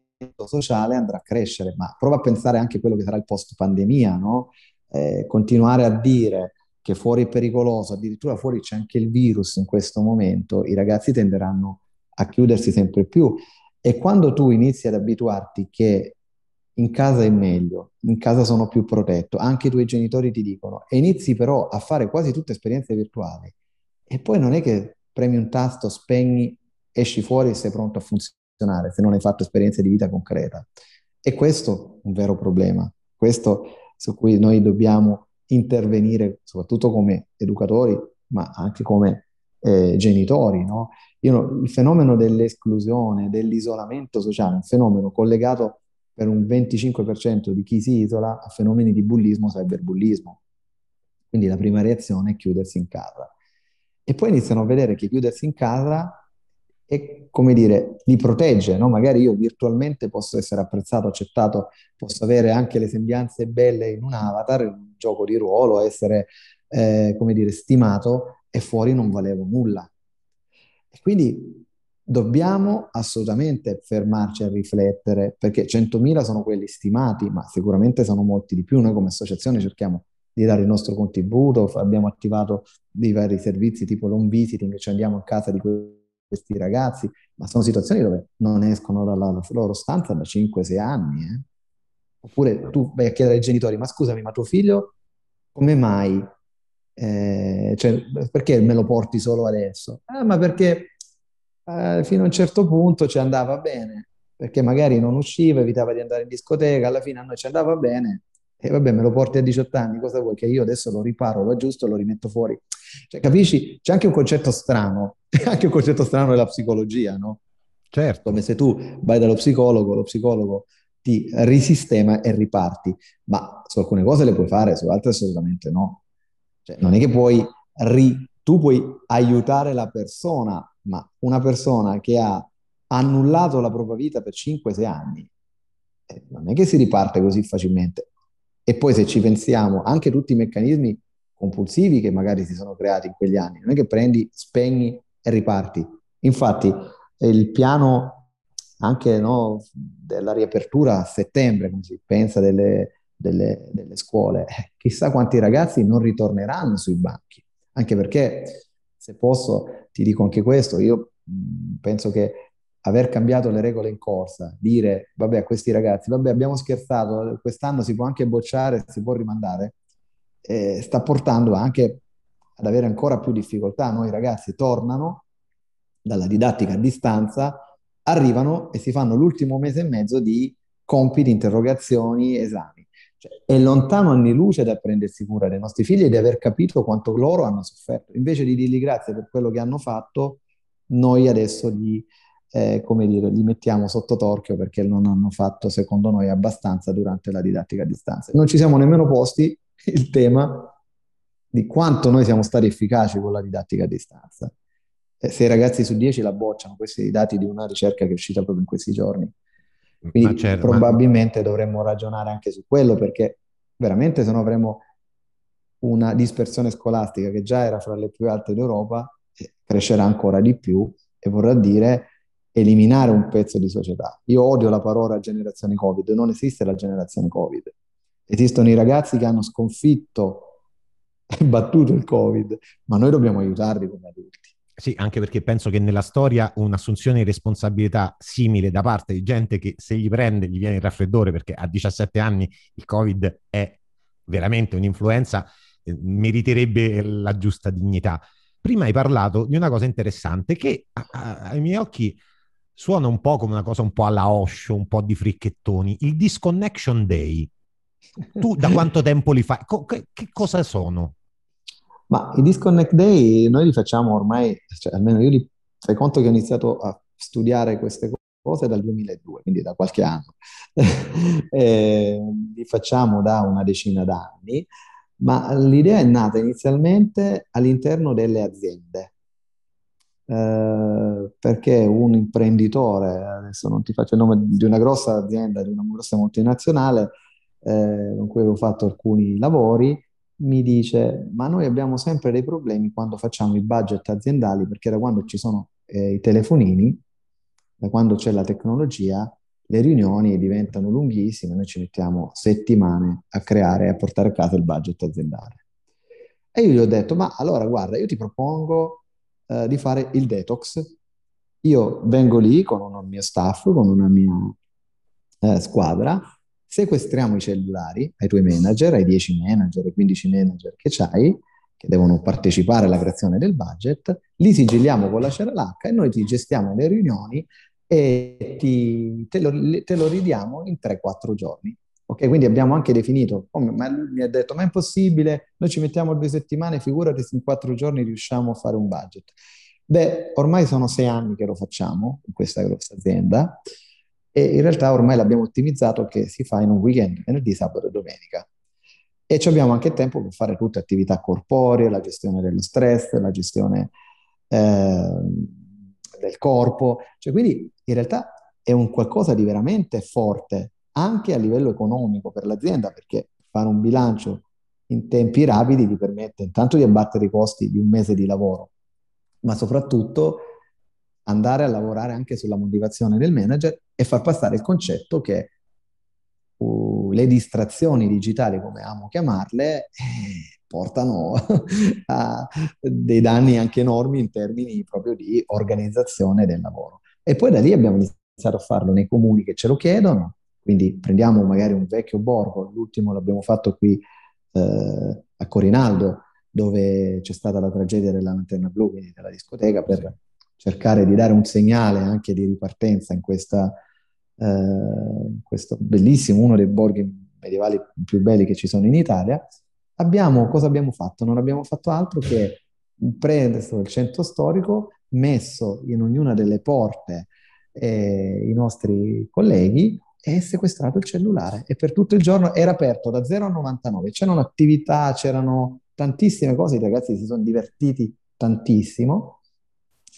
sociale andrà a crescere, ma prova a pensare anche a quello che sarà il post pandemia, no? Eh, continuare a dire che fuori è pericoloso, addirittura fuori c'è anche il virus in questo momento, i ragazzi tenderanno a chiudersi sempre più. E quando tu inizi ad abituarti che in casa è meglio, in casa sono più protetto, anche i tuoi genitori ti dicono, e inizi però a fare quasi tutte esperienze virtuali, e poi non è che premi un tasto, spegni, esci fuori e sei pronto a funzionare se non hai fatto esperienze di vita concreta. E questo è un vero problema. Questo su cui noi dobbiamo intervenire, soprattutto come educatori, ma anche come eh, genitori. No? Io, il fenomeno dell'esclusione, dell'isolamento sociale, è un fenomeno collegato per un 25% di chi si isola a fenomeni di bullismo, cyberbullismo. Quindi la prima reazione è chiudersi in casa. E poi iniziano a vedere che chiudersi in casa è, come dire, li protegge, no? Magari io virtualmente posso essere apprezzato, accettato, posso avere anche le sembianze belle in un avatar, in un gioco di ruolo, essere, eh, come dire, stimato e fuori non valevo nulla. E quindi dobbiamo assolutamente fermarci a riflettere, perché 100.000 sono quelli stimati, ma sicuramente sono molti di più. Noi come associazione cerchiamo di dare il nostro contributo, abbiamo attivato dei vari servizi tipo l'home visiting, ci andiamo a casa di questi ragazzi, ma sono situazioni dove non escono dalla loro stanza da 5-6 anni. Eh? Oppure tu vai a chiedere ai genitori, ma scusami, ma tuo figlio come mai? Eh, cioè, perché me lo porti solo adesso? Ah, ma perché eh, fino a un certo punto ci andava bene, perché magari non usciva, evitava di andare in discoteca, alla fine a noi ci andava bene, e vabbè, me lo porti a 18 anni, cosa vuoi? Che io adesso lo riparo, lo aggiusto, lo rimetto fuori. Cioè, capisci? C'è anche un concetto strano, *laughs* anche un concetto strano della psicologia, no? Certo. Come se tu vai dallo psicologo, lo psicologo ti risistema e riparti, ma su alcune cose le puoi fare, su altre assolutamente no. Cioè, non è che puoi ri... tu puoi aiutare la persona, ma una persona che ha annullato la propria vita per 5-6 anni, eh, non è che si riparte così facilmente. E poi se ci pensiamo, anche tutti i meccanismi compulsivi che magari si sono creati in quegli anni, non è che prendi, spegni e riparti. Infatti il piano anche no, della riapertura a settembre, come si pensa delle, delle, delle scuole, eh, *laughs* chissà quanti ragazzi non ritorneranno sui banchi, anche perché se posso ti dico anche questo, io penso che aver cambiato le regole in corsa, dire vabbè a questi ragazzi, vabbè abbiamo scherzato, quest'anno si può anche bocciare, si può rimandare, eh, sta portando anche ad avere ancora più difficoltà. Noi ragazzi tornano dalla didattica a distanza, arrivano e si fanno l'ultimo mese e mezzo di compiti, interrogazioni, esami. Cioè, è lontano anni luce da prendersi cura dei nostri figli e di aver capito quanto loro hanno sofferto. Invece di dirgli grazie per quello che hanno fatto, noi adesso gli eh, come dire, li mettiamo sotto torchio perché non hanno fatto, secondo noi, abbastanza durante la didattica a distanza. Non ci siamo nemmeno posti *laughs* il tema di quanto noi siamo stati efficaci con la didattica a distanza. Eh, se i ragazzi su 10 la bocciano, questi i dati di una ricerca che è uscita proprio in questi giorni. Quindi certo, probabilmente ma... dovremmo ragionare anche su quello perché veramente se no avremo una dispersione scolastica che già era fra le più alte d'Europa, crescerà ancora di più e vorrà dire eliminare un pezzo di società. Io odio la parola generazione Covid, non esiste la generazione Covid. Esistono i ragazzi che hanno sconfitto e *laughs* battuto il Covid, ma noi dobbiamo aiutarli come adulti. Sì, anche perché penso che nella storia un'assunzione di responsabilità simile da parte di gente che se gli prende gli viene il raffreddore perché a 17 anni il Covid è veramente un'influenza, eh, meriterebbe la giusta dignità. Prima hai parlato di una cosa interessante che a, a, ai miei occhi suona un po' come una cosa un po' alla Osho, un po' di fricchettoni. Il Disconnection Day, tu da quanto tempo li fai? Co- che, che, cosa sono? Ma i Disconnect Day noi li facciamo ormai, cioè almeno io li fai conto che ho iniziato a studiare queste cose dal 2002, quindi da qualche anno. *laughs* li facciamo da una decina d'anni, ma l'idea è nata inizialmente all'interno delle aziende eh, perché un imprenditore, adesso non ti faccio il nome di una grossa azienda, di una grossa multinazionale, eh, con cui avevo fatto alcuni lavori, mi dice, ma noi abbiamo sempre dei problemi quando facciamo i budget aziendali, perché da quando ci sono eh, i telefonini, da quando c'è la tecnologia, le riunioni diventano lunghissime, noi ci mettiamo settimane a creare e a portare a casa il budget aziendale. E io gli ho detto, ma allora guarda, io ti propongo eh, di fare il detox. Io vengo lì con un mio staff, con una mia eh, squadra, sequestriamo i cellulari ai tuoi manager, ai 10 manager, ai 15 manager che hai, che devono partecipare alla creazione del budget, li sigilliamo con la CRLH e noi ti gestiamo le riunioni e ti, te, lo, te, lo, ridiamo in 3-4 giorni. Ok, quindi abbiamo anche definito, come, ma lui mi ha detto, ma è impossibile, noi ci mettiamo due settimane, figurati se in quattro giorni riusciamo a fare un budget. Beh, ormai sono sei anni che lo facciamo in questa grossa azienda e in realtà ormai l'abbiamo ottimizzato che si fa in un weekend, venerdì, sabato e domenica. E ci abbiamo anche tempo per fare tutte attività corporee, la gestione dello stress, la gestione eh, del corpo. Cioè, quindi in realtà è un qualcosa di veramente forte anche a livello economico per l'azienda, perché fare un bilancio in tempi rapidi ti permette intanto di abbattere i costi di un mese di lavoro, ma soprattutto andare a lavorare anche sulla motivazione del manager e far passare il concetto che uh, le distrazioni digitali, come amo chiamarle, eh, portano *laughs* a dei danni anche enormi in termini proprio di organizzazione del lavoro. E poi da lì abbiamo iniziato a farlo nei comuni che ce lo chiedono, quindi prendiamo magari un vecchio borgo, l'ultimo l'abbiamo fatto qui eh, a Corinaldo, dove c'è stata la tragedia della lanterna blu, quindi della discoteca, per cercare di dare un segnale anche di ripartenza in questa, eh, questo bellissimo, uno dei borghi medievali più belli che ci sono in Italia. Abbiamo, cosa abbiamo fatto? Non abbiamo fatto altro che prendere il centro storico, messo in ognuna delle porte eh, i nostri colleghi e sequestrato il cellulare e per tutto il giorno era aperto da 0 a 99. C'erano attività, c'erano tantissime cose, i ragazzi si sono divertiti tantissimo.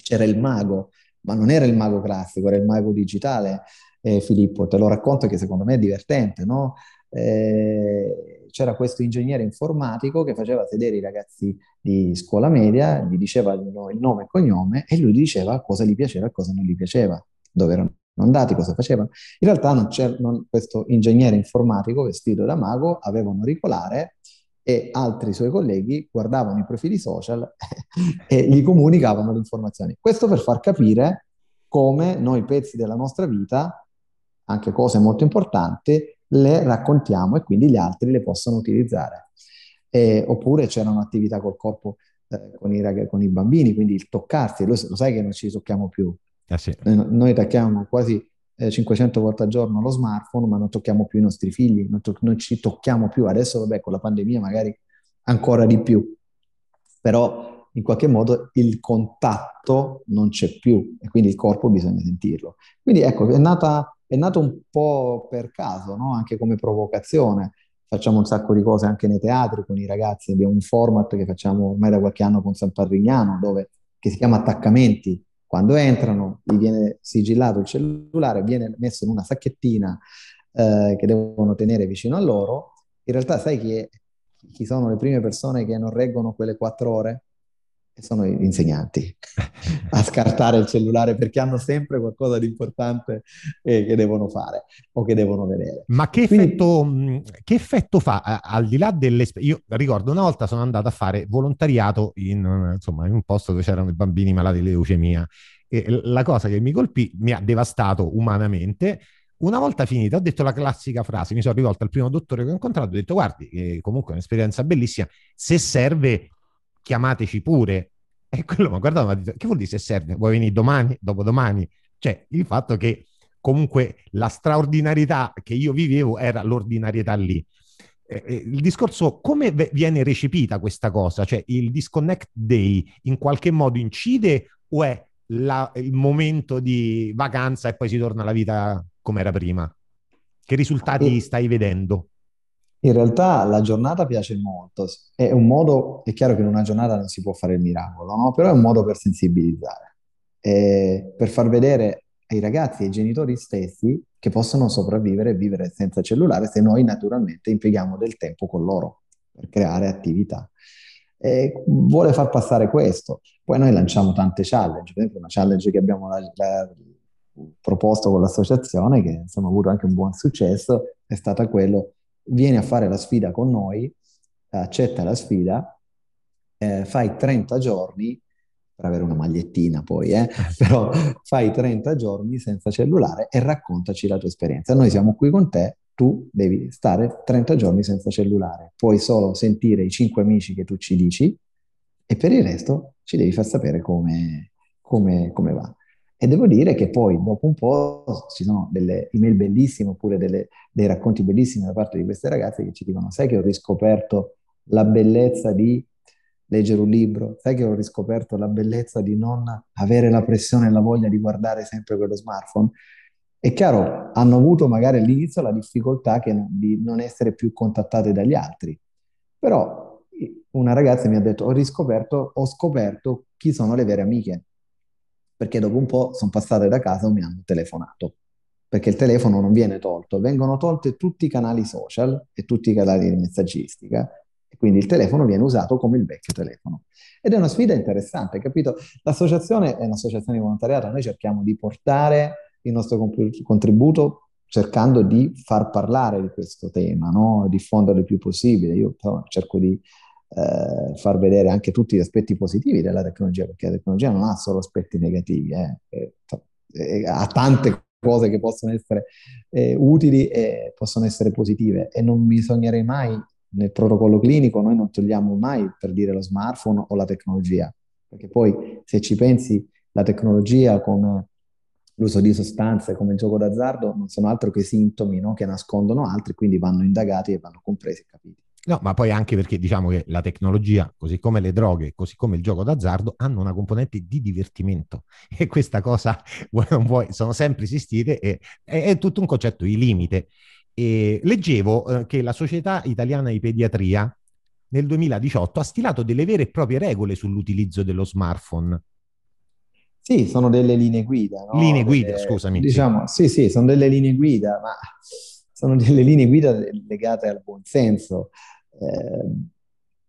C'era il mago, ma non era il mago classico, era il mago digitale. Eh, Filippo, te lo racconto che secondo me è divertente, no? Eh, c'era questo ingegnere informatico che faceva sedere i ragazzi di scuola media, gli diceva il nome e cognome e lui diceva cosa gli piaceva e cosa non gli piaceva, dove erano andati, cosa facevano. In realtà non c'era non, questo ingegnere informatico vestito da mago aveva un auricolare e altri suoi colleghi guardavano i profili social *laughs* e gli comunicavano le informazioni. Questo per far capire come noi pezzi della nostra vita, anche cose molto importanti, le raccontiamo e quindi gli altri le possono utilizzare. E, oppure c'erano attività col corpo eh, con, i, con, i, bambini, quindi il toccarsi, lo, lo sai che non ci tocchiamo più, eh sì. Noi tocchiamo quasi eh, 500 volte al giorno lo smartphone, ma non tocchiamo più i nostri figli, non, to- non ci tocchiamo più. Adesso, vabbè, con la pandemia magari ancora di più, però in qualche modo il contatto non c'è più e quindi il corpo bisogna sentirlo. Quindi ecco, è, nata, è nato un po' per caso, no? anche come provocazione. Facciamo un sacco di cose anche nei teatri con i ragazzi, abbiamo un format che facciamo ormai da qualche anno con San Parrignano, dove, che si chiama Attaccamenti, quando entrano gli viene sigillato il cellulare, viene messo in una sacchettina eh, che devono tenere vicino a loro. In realtà sai chi, è, chi sono le prime persone che non reggono quelle quattro ore? Sono gli insegnanti *laughs* a scartare il cellulare perché hanno sempre qualcosa di importante eh, che devono fare o che devono vedere. Ma che, Quindi, effetto, che effetto fa al di là dell'esperienza? Io ricordo una volta sono andato a fare volontariato in, insomma, in un posto dove c'erano i bambini malati di leucemia e la cosa che mi colpì, mi ha devastato umanamente. Una volta finita, ho detto la classica frase, mi sono rivolto al primo dottore che ho incontrato, ho detto guardi, eh, comunque è un'esperienza bellissima, se serve chiamateci pure. E quello mi ha guardato e mi ha detto, che vuol dire se serve? Vuoi venire domani, dopodomani? Cioè, il fatto che comunque la straordinarietà che io vivevo era l'ordinarietà lì. Eh, il discorso, come viene recepita questa cosa? Cioè, il disconnect day in qualche modo incide o è la, il momento di vacanza e poi si torna alla vita come era prima? Che risultati stai vedendo? In realtà la giornata piace molto, è un modo, è chiaro che in una giornata non si può fare il miracolo, no? Però è un modo per sensibilizzare, e per far vedere ai ragazzi e ai genitori stessi che possono sopravvivere e vivere senza cellulare se noi naturalmente impieghiamo del tempo con loro per creare attività. E vuole far passare questo. Poi noi lanciamo tante challenge, per esempio una challenge che abbiamo la, la, proposto con l'associazione, che insomma ha avuto anche un buon successo, è stata quello vieni a fare la sfida con noi, accetta la sfida, eh, fai 30 giorni, per avere una magliettina poi, eh, *laughs* però fai 30 giorni senza cellulare e raccontaci la tua esperienza. Noi siamo qui con te, tu devi stare 30 giorni senza cellulare, puoi solo sentire i cinque amici che tu ci dici e per il resto ci devi far sapere come, come, come va. E devo dire che poi dopo un po' ci sono delle email bellissime oppure delle, dei racconti bellissimi da parte di queste ragazze che ci dicono, sai che ho riscoperto la bellezza di leggere un libro, sai che ho riscoperto la bellezza di non avere la pressione e la voglia di guardare sempre quello smartphone. È chiaro, hanno avuto magari all'inizio la difficoltà che, di non essere più contattate dagli altri, però una ragazza mi ha detto, ho riscoperto, ho scoperto chi sono le vere amiche perché dopo un po' sono passate da casa o mi hanno telefonato, perché il telefono non viene tolto, vengono tolte tutti i canali social e tutti i canali di messaggistica, e quindi il telefono viene usato come il vecchio telefono. Ed è una sfida interessante, capito? L'associazione è un'associazione di volontariato, noi cerchiamo di portare il nostro contributo cercando di far parlare di questo tema, no? diffonderlo il più possibile. Io cerco di eh, far vedere anche tutti gli aspetti positivi della tecnologia, perché la tecnologia non ha solo aspetti negativi, eh, eh, ha tante cose che possono essere eh, utili e possono essere positive e non bisognerei mai nel protocollo clinico noi non togliamo mai per dire lo smartphone o la tecnologia, perché poi se ci pensi la tecnologia con l'uso di sostanze come il gioco d'azzardo non sono altro che sintomi no? che nascondono altri, quindi vanno indagati e vanno compresi e capiti. No, ma poi anche perché diciamo che la tecnologia, così come le droghe, così come il gioco d'azzardo, hanno una componente di divertimento *laughs* e questa cosa, *laughs* vuoi non vuoi, sono sempre esistite e è, è tutto un concetto di limite. E leggevo eh, che la Società Italiana di Pediatria nel 2018 ha stilato delle vere e proprie regole sull'utilizzo dello smartphone. Sì, sono delle linee guida. No? Linee guida, delle, scusami. Diciamo, sì. sì, sì, sono delle linee guida, ma sono *laughs* delle linee guida legate al buon senso eh,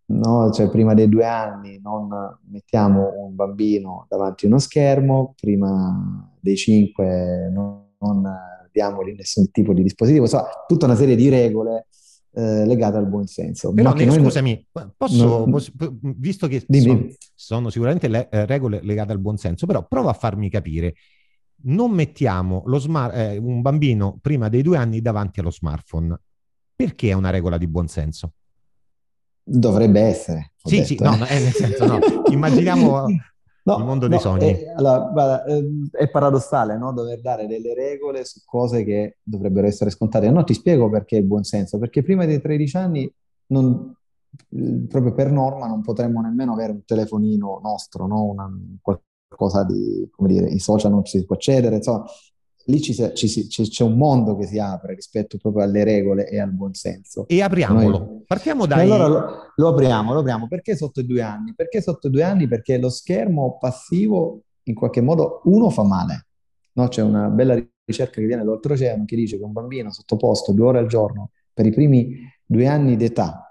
no? cioè, prima dei due anni non mettiamo un bambino davanti a uno schermo, prima dei cinque non, non diamogli nessun tipo di dispositivo, insomma, tutta una serie di regole eh, legate al buon senso. Però ne, scusami, posso, non, posso, visto che sono, sono, sicuramente le, eh, regole legate al buon senso, però prova a farmi capire. Non mettiamo smart, eh, un bambino prima dei due anni davanti allo smartphone. Perché è una regola di buon senso? Dovrebbe essere. Sì, detto, sì, eh. no, è nel senso no. Immaginiamo *laughs* no, il mondo no, dei sogni. È, allora, guarda, ehm, è paradossale, no? Dover dare delle regole su cose che dovrebbero essere scontate. No, ti spiego perché è buon senso. Perché prima dei 13 anni, non, proprio per norma, non potremmo nemmeno avere un telefonino nostro, no? Una, qualcosa di, come dire, i social non ci si può accedere, insomma, lì ci, ci, ci, c'è un mondo che si apre rispetto proprio alle regole e al buonsenso. E apriamolo. Noi... Partiamo dai... Allora lo, lo, apriamo, lo apriamo. Perché sotto i due anni? Perché sotto i due anni? Perché lo schermo passivo in qualche modo, uno, fa male. No? C'è una bella ricerca che viene dall'oltreoceano che dice che un bambino sottoposto due ore al giorno per i primi due anni d'età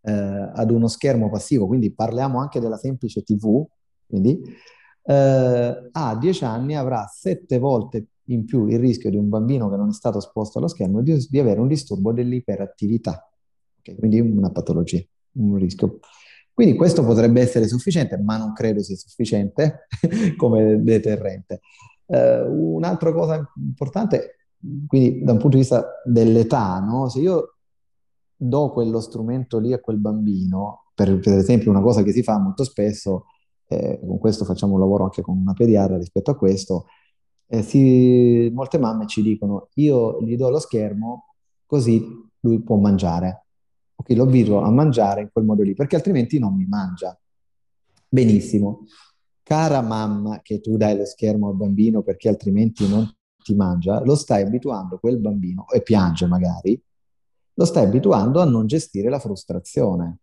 eh, ad uno schermo passivo, quindi parliamo anche della semplice TV, quindi eh, a 10 anni avrà sette volte in più il rischio di un bambino che non è stato esposto allo schermo di, di avere un disturbo dell'iperattività, okay? quindi una patologia, un rischio. Quindi questo potrebbe essere sufficiente, ma non credo sia sufficiente *laughs* come deterrente. Eh, un'altra cosa importante, quindi da un punto di vista dell'età, no? se io do quello strumento lì a quel bambino, per, per esempio una cosa che si fa molto spesso, eh, con questo facciamo un lavoro anche con una pediatra rispetto a questo, eh, si, molte mamme ci dicono io gli do lo schermo così lui può mangiare. Ok, lo abituo a mangiare in quel modo lì, perché altrimenti non mi mangia. Benissimo. Cara mamma che tu dai lo schermo al bambino perché altrimenti non ti mangia, lo stai abituando quel bambino, e piange magari, lo stai abituando a non gestire la frustrazione.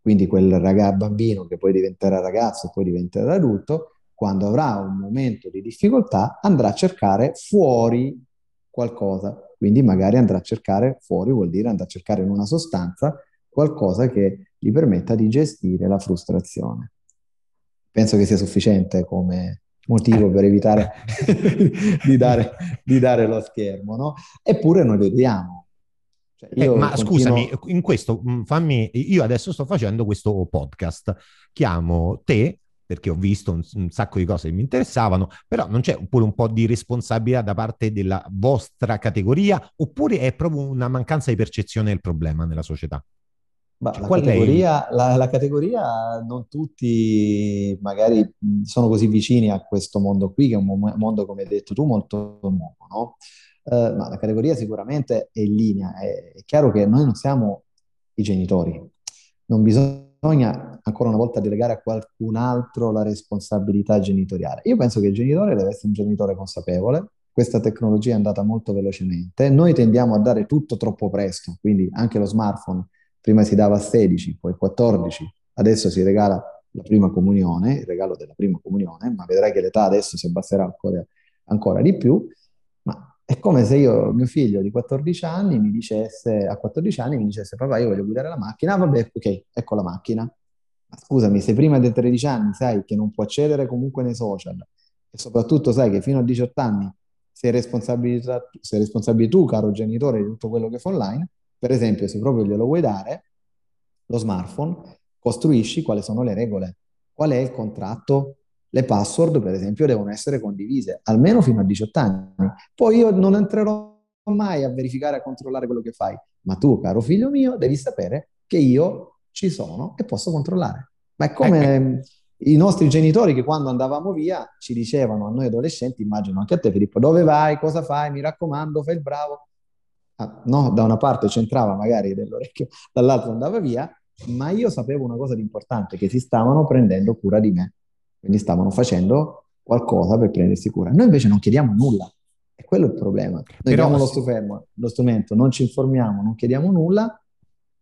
Quindi quel ragazzo, bambino che poi diventerà ragazzo e poi diventerà adulto, quando avrà un momento di difficoltà, andrà a cercare fuori qualcosa. Quindi magari andrà a cercare fuori, vuol dire andrà a cercare in una sostanza qualcosa che gli permetta di gestire la frustrazione. Penso che sia sufficiente come motivo per evitare *laughs* *laughs* di, dare, di, dare, lo schermo, no? Eppure noi vediamo. Cioè eh, ma continuo... scusami, in questo mm, fammi, io adesso sto facendo questo podcast, chiamo te perché ho visto un, un, sacco di cose che mi interessavano, però non c'è pure un po' di responsabilità da parte della vostra categoria oppure è proprio una mancanza di percezione del problema nella società? Bah, Cioè, la è categoria, la, la categoria, non tutti magari mh, sono così vicini a questo mondo qui, che è un mo- mondo, come hai detto tu, molto nuovo, no? Eh, ma la categoria sicuramente è in linea. È, è chiaro che noi non siamo i genitori, non bisogna ancora una volta delegare a qualcun altro la responsabilità genitoriale. Io penso che il genitore deve essere un genitore consapevole. Questa tecnologia è andata molto velocemente. Noi tendiamo a dare tutto troppo presto, quindi anche lo smartphone prima si dava a 16, poi 14, adesso si regala la prima comunione, il regalo della prima comunione, ma vedrai che l'età adesso si abbasserà ancora, ancora di più. È come se io, mio figlio di 14 anni, mi dicesse, a 14 anni mi dicesse, papà, io voglio guidare la macchina, ah, vabbè, ok, ecco la macchina. Ma scusami, se prima dei 13 anni sai che non può accedere comunque nei social e soprattutto sai che fino a 18 anni sei responsabilità, sei responsabile tu, caro genitore, di tutto quello che fa online, per esempio, se proprio glielo vuoi dare, lo smartphone, costruisci quali sono le regole, qual è il contratto, le password, per esempio, devono essere condivise, almeno fino a 18 anni. Poi io non entrerò mai a verificare, a controllare quello che fai, ma tu, caro figlio mio, devi sapere che io ci sono e posso controllare. Ma è come i nostri genitori che quando andavamo via ci dicevano a noi adolescenti, immagino anche a te Filippo, dove vai, cosa fai, mi raccomando, fai il bravo. Ah, no, da una parte c'entrava magari dell'orecchio, dall'altra andava via, ma io sapevo una cosa di importante, che si stavano prendendo cura di me, quindi stavano facendo qualcosa per prendersi cura. Noi invece non chiediamo nulla, e quello è il problema. Noi Però diamo lo, lo strumento, non ci informiamo, non chiediamo nulla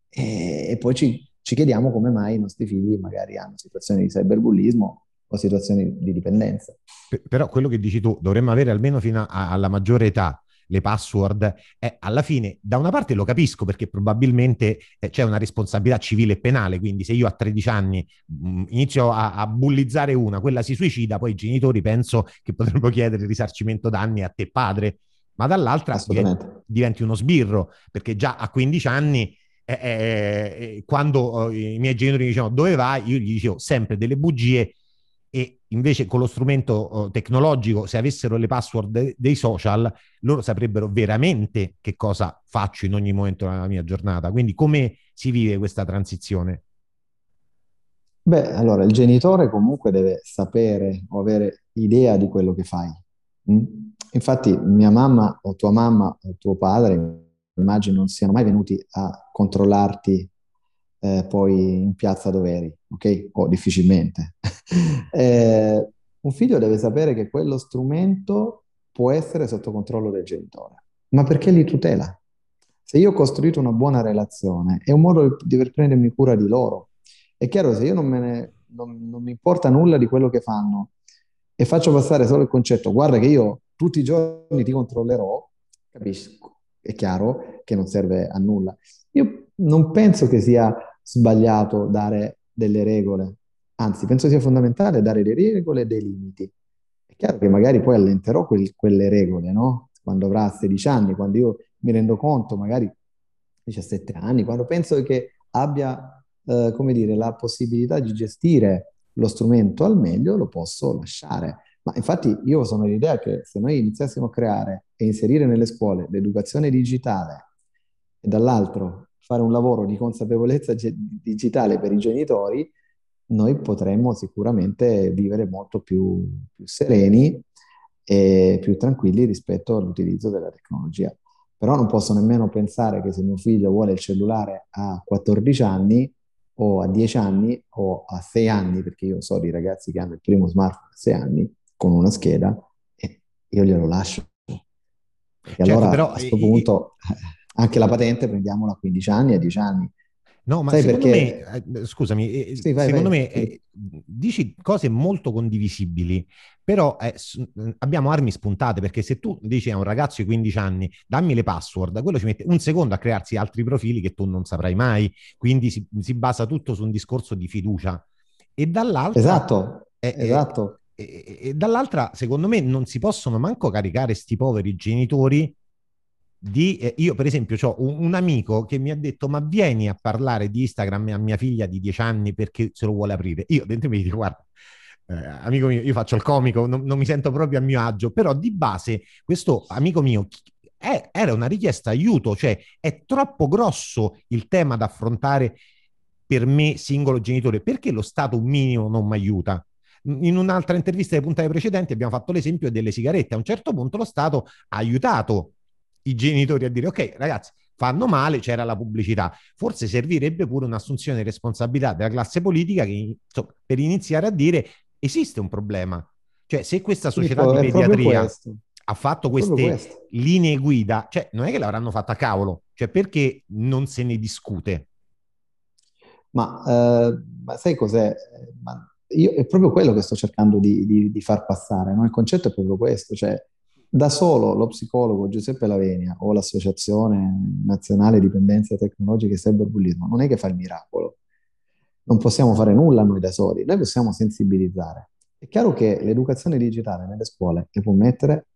e, e poi ci, ci chiediamo come mai i nostri figli magari hanno situazioni di cyberbullismo o situazioni di dipendenza. Però quello che dici tu, dovremmo avere almeno fino a- alla maggiore età le password, eh, alla fine da una parte lo capisco perché probabilmente eh, c'è una responsabilità civile e penale, quindi se io a 13 anni mh, inizio a, a bullizzare una, quella si suicida, poi i genitori penso che potrebbero chiedere il risarcimento danni a te padre, ma dall'altra diven- Assolutamente. diventi uno sbirro perché già a 15 anni eh, eh, quando eh, i miei genitori mi dicevano dove vai, io gli dicevo sempre delle bugie e invece con lo strumento eh, tecnologico, se avessero le password de- dei social, loro saprebbero veramente che cosa faccio in ogni momento della mia giornata. Quindi come si vive questa transizione? Beh, allora il genitore comunque deve sapere o avere idea di quello che fai. mm? Infatti, mia mamma o tua mamma o tuo padre, immagino, non siano mai venuti a controllarti eh, poi in piazza dove eri, ok? O difficilmente. *laughs* Eh, un figlio deve sapere che quello strumento può essere sotto controllo del genitore, ma perché li tutela? Se io ho costruito una buona relazione, è un modo di per prendermi cura di loro. È chiaro, se io non ne, non, non mi importa nulla di quello che fanno e faccio passare solo il concetto, guarda che io tutti i giorni ti controllerò, capisco, è chiaro che non serve a nulla. Io non penso che sia sbagliato dare delle regole, anzi, penso sia fondamentale dare delle regole e dei limiti. È chiaro che magari poi allenterò quel- quelle regole, no? Quando avrà 16 anni, quando io mi rendo conto, magari 17 anni, quando penso che abbia, eh, come dire, la possibilità di gestire lo strumento al meglio, lo posso lasciare. Ma infatti io sono l'idea che se noi iniziassimo a creare e inserire nelle scuole l'educazione digitale e dall'altro fare un lavoro di consapevolezza ge- digitale per i genitori, noi potremmo sicuramente vivere molto più, più sereni e più tranquilli rispetto all'utilizzo della tecnologia. Però non posso nemmeno pensare che se mio figlio vuole il cellulare a 14 anni o a 10 anni o a 6 anni, perché io so di ragazzi che hanno il primo smartphone a 6 anni con una scheda e io glielo lascio. E Certo, allora però a questo punto *laughs* anche la patente prendiamola a 15 anni e a 10 anni. No, ma Sai secondo perché? me, eh, scusami, eh, Sì, vai, secondo vai, me sì. eh, dici cose molto condivisibili, però eh, s- abbiamo armi spuntate perché se tu dici a un ragazzo di 15 anni dammi le password, quello ci mette un secondo a crearsi altri profili che tu non saprai mai, quindi si, si basa tutto su un discorso di fiducia. E dall'altra, Esatto, eh, eh, esatto. e dall'altra, secondo me, non si possono manco caricare sti poveri genitori di... eh, io, per esempio, ho un, un amico che mi ha detto, ma vieni a parlare di Instagram a mia figlia di 10 anni perché se lo vuole aprire. Io dentro mi dico, guarda, eh, amico mio, io faccio il comico, non, non mi sento proprio a mio agio, però di base questo amico mio è- era una richiesta aiuto, cioè è troppo grosso il tema da affrontare per me singolo genitore, perché lo Stato minimo non mi aiuta? In un'altra intervista delle puntate precedenti abbiamo fatto l'esempio delle sigarette. A un certo punto lo Stato ha aiutato i genitori a dire ok ragazzi fanno male, c'era la pubblicità. Forse servirebbe pure un'assunzione di responsabilità della classe politica che, insomma, per iniziare a dire esiste un problema. Cioè se questa società Filippo, di pediatria ha fatto queste linee guida, cioè non è che l'avranno fatta a cavolo, cioè perché non se ne discute? Ma, eh, ma sai cos'è? Ma io, è proprio quello che sto cercando di, di- di far passare, no? Il concetto è proprio questo, cioè da solo lo psicologo Giuseppe Lavenia o l'Associazione Nazionale Dipendenze Tecnologiche e Cyberbullismo non è che fa il miracolo, non possiamo fare nulla noi da soli, noi possiamo sensibilizzare. È chiaro che l'educazione digitale nelle scuole le può mettere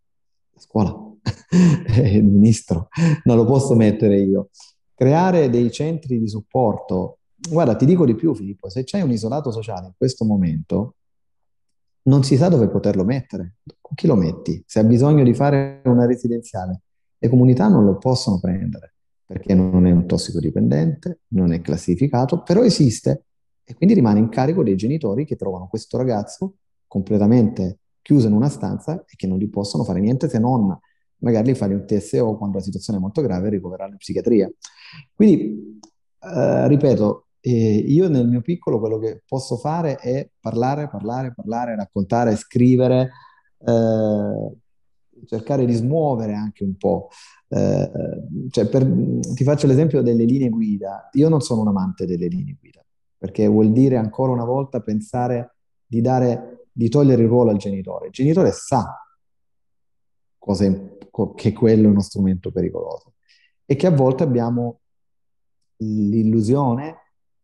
la scuola, *laughs* il ministro, non lo posso mettere io. Creare dei centri di supporto. Guarda, ti dico di più, Filippo, se c'è un isolato sociale in questo momento, non si sa dove poterlo mettere. Con chi lo metti? Se ha bisogno di fare una residenziale, le comunità non lo possono prendere perché non è un tossicodipendente, non è classificato, però esiste e quindi rimane in carico dei genitori che trovano questo ragazzo completamente chiuso in una stanza e che non gli possono fare niente se non magari fare un TSO quando la situazione è molto grave e ricoverarlo in psichiatria. Quindi, eh, ripeto, eh, io nel mio piccolo quello che posso fare è parlare, parlare, parlare, raccontare, scrivere, eh, cercare di smuovere anche un po'. Eh, cioè per- ti faccio l'esempio delle linee guida. Io non sono un amante delle linee guida, perché vuol dire ancora una volta pensare di dare, di togliere il ruolo al genitore. Il genitore sa cosa è- co- che quello è uno strumento pericoloso e che a volte abbiamo l'illusione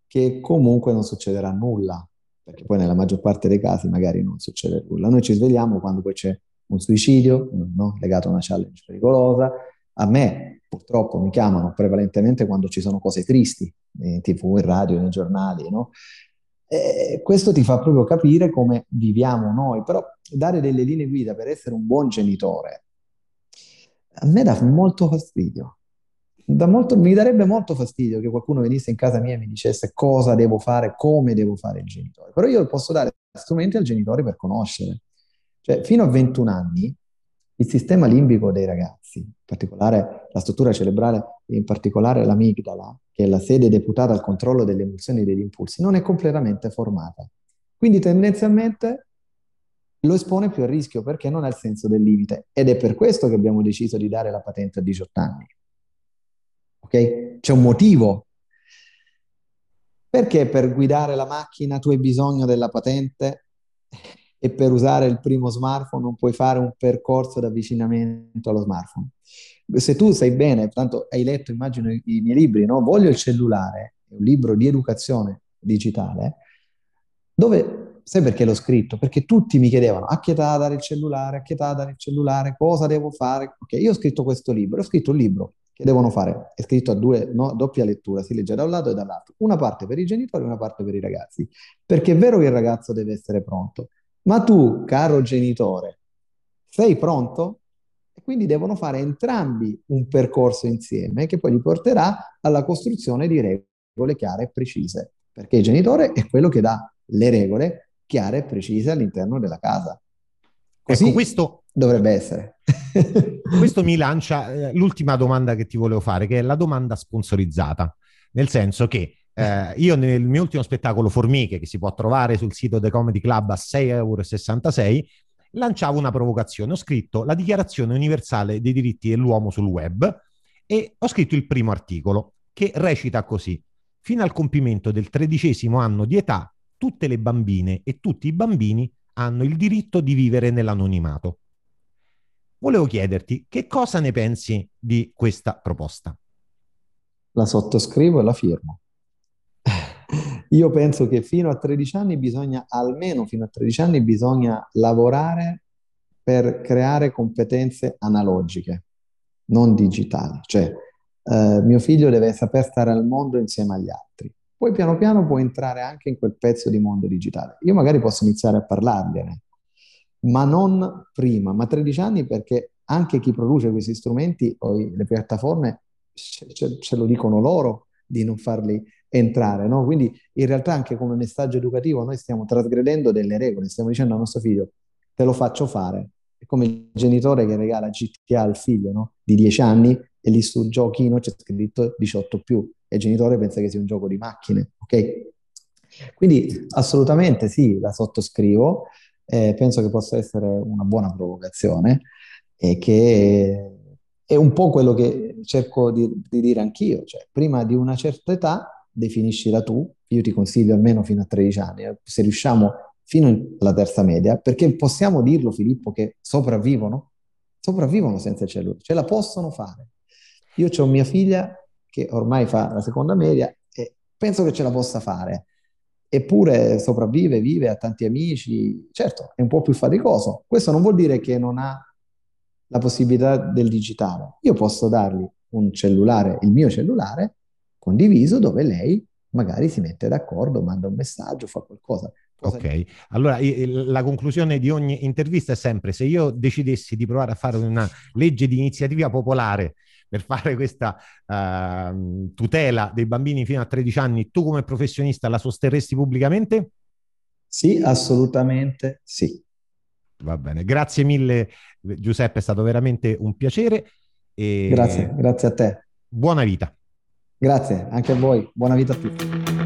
che comunque non succederà nulla, perché poi nella maggior parte dei casi magari non succede nulla. Noi ci svegliamo quando poi c'è un suicidio, no? legato a una challenge pericolosa. A me purtroppo mi chiamano prevalentemente quando ci sono cose tristi, in tv, in radio, nei giornali, no? E questo ti fa proprio capire come viviamo noi, però dare delle linee guida per essere un buon genitore a me dà molto fastidio. Da molto- mi darebbe molto fastidio che qualcuno venisse in casa mia e mi dicesse cosa devo fare, come devo fare il genitore. Però io posso dare strumenti al genitore per conoscere. Cioè, fino a 21 anni, il sistema limbico dei ragazzi, in particolare la struttura cerebrale, in particolare l'amigdala, che è la sede deputata al controllo delle emozioni e degli impulsi, non è completamente formata. Quindi tendenzialmente lo espone più a rischio perché non ha il senso del limite ed è per questo che abbiamo deciso di dare la patente a 18 anni. Ok? C'è un motivo. Perché per guidare la macchina tu hai bisogno della patente *laughs* e per usare il primo smartphone non puoi fare un percorso di avvicinamento allo smartphone? Se tu sai bene, tanto hai letto, immagino, i, miei libri, no? Voglio il cellulare, un libro di educazione digitale, dove, sai perché l'ho scritto? Perché tutti mi chiedevano a che età dare il cellulare, a che età dare il cellulare, cosa devo fare? Ok, io ho scritto questo libro, ho scritto un libro che devono fare, è scritto a due, no, doppia lettura, si legge da un lato e dall'altro, una parte per i genitori e una parte per i ragazzi, perché è vero che il ragazzo deve essere pronto, ma tu, caro genitore, sei pronto? E quindi devono fare entrambi un percorso insieme che poi li porterà alla costruzione di regole chiare e precise, perché il genitore è quello che dà le regole chiare e precise all'interno della casa. Così Ecco, questo, dovrebbe essere. *laughs* questo mi lancia eh, l'ultima domanda che ti volevo fare, che è la domanda sponsorizzata, nel senso che eh, io nel mio ultimo spettacolo Formiche, che si può trovare sul sito The Comedy Club a 6,66 euro, lanciavo una provocazione. Ho scritto la Dichiarazione universale dei diritti dell'uomo sul web e ho scritto il primo articolo che recita così. Fino al compimento del tredicesimo anno di età, tutte le bambine e tutti i bambini hanno il diritto di vivere nell'anonimato. Volevo chiederti che cosa ne pensi di questa proposta? La sottoscrivo e la firmo. Io penso che fino a 13 anni bisogna, almeno fino a 13 anni, bisogna lavorare per creare competenze analogiche, non digitali. Cioè, eh, mio figlio deve saper stare al mondo insieme agli altri. Poi piano piano può entrare anche in quel pezzo di mondo digitale. Io magari posso iniziare a parlargliene, ma non prima, ma 13 anni perché anche chi produce questi strumenti o le piattaforme ce- ce lo dicono loro di non farli entrare, no? Quindi in realtà anche come messaggio educativo noi stiamo trasgredendo delle regole, stiamo dicendo al nostro figlio te lo faccio fare. È come il genitore che regala GTA al figlio no? di 10 anni e lì sul giochino c'è scritto 18 più. E il genitore pensa che sia un gioco di macchine, ok? Quindi assolutamente sì, la sottoscrivo, eh, penso che possa essere una buona provocazione e che è un po' quello che cerco di, di dire anch'io, cioè prima di una certa età definiscila tu, io ti consiglio almeno fino a 13 anni, se riusciamo fino alla terza media, perché possiamo dirlo Filippo che sopravvivono, sopravvivono senza il cellulare, ce la possono fare. Io ho mia figlia che ormai fa la seconda media e penso che ce la possa fare, eppure sopravvive, vive, ha tanti amici, certo è un po' più faticoso, questo non vuol dire che non ha la possibilità del digitale. Io posso dargli un cellulare, il mio cellulare, condiviso, dove lei magari si mette d'accordo, manda un messaggio, fa qualcosa. Ok, allora la conclusione di ogni intervista è sempre se io decidessi di provare a fare una legge di iniziativa popolare per fare questa uh, tutela dei bambini fino a 13 anni, tu come professionista la sosterresti pubblicamente? Sì, assolutamente sì. Va bene, grazie mille Giuseppe, è stato veramente un piacere. E... Grazie, grazie a te. Buona vita. Grazie, anche a voi. Buona vita a tutti.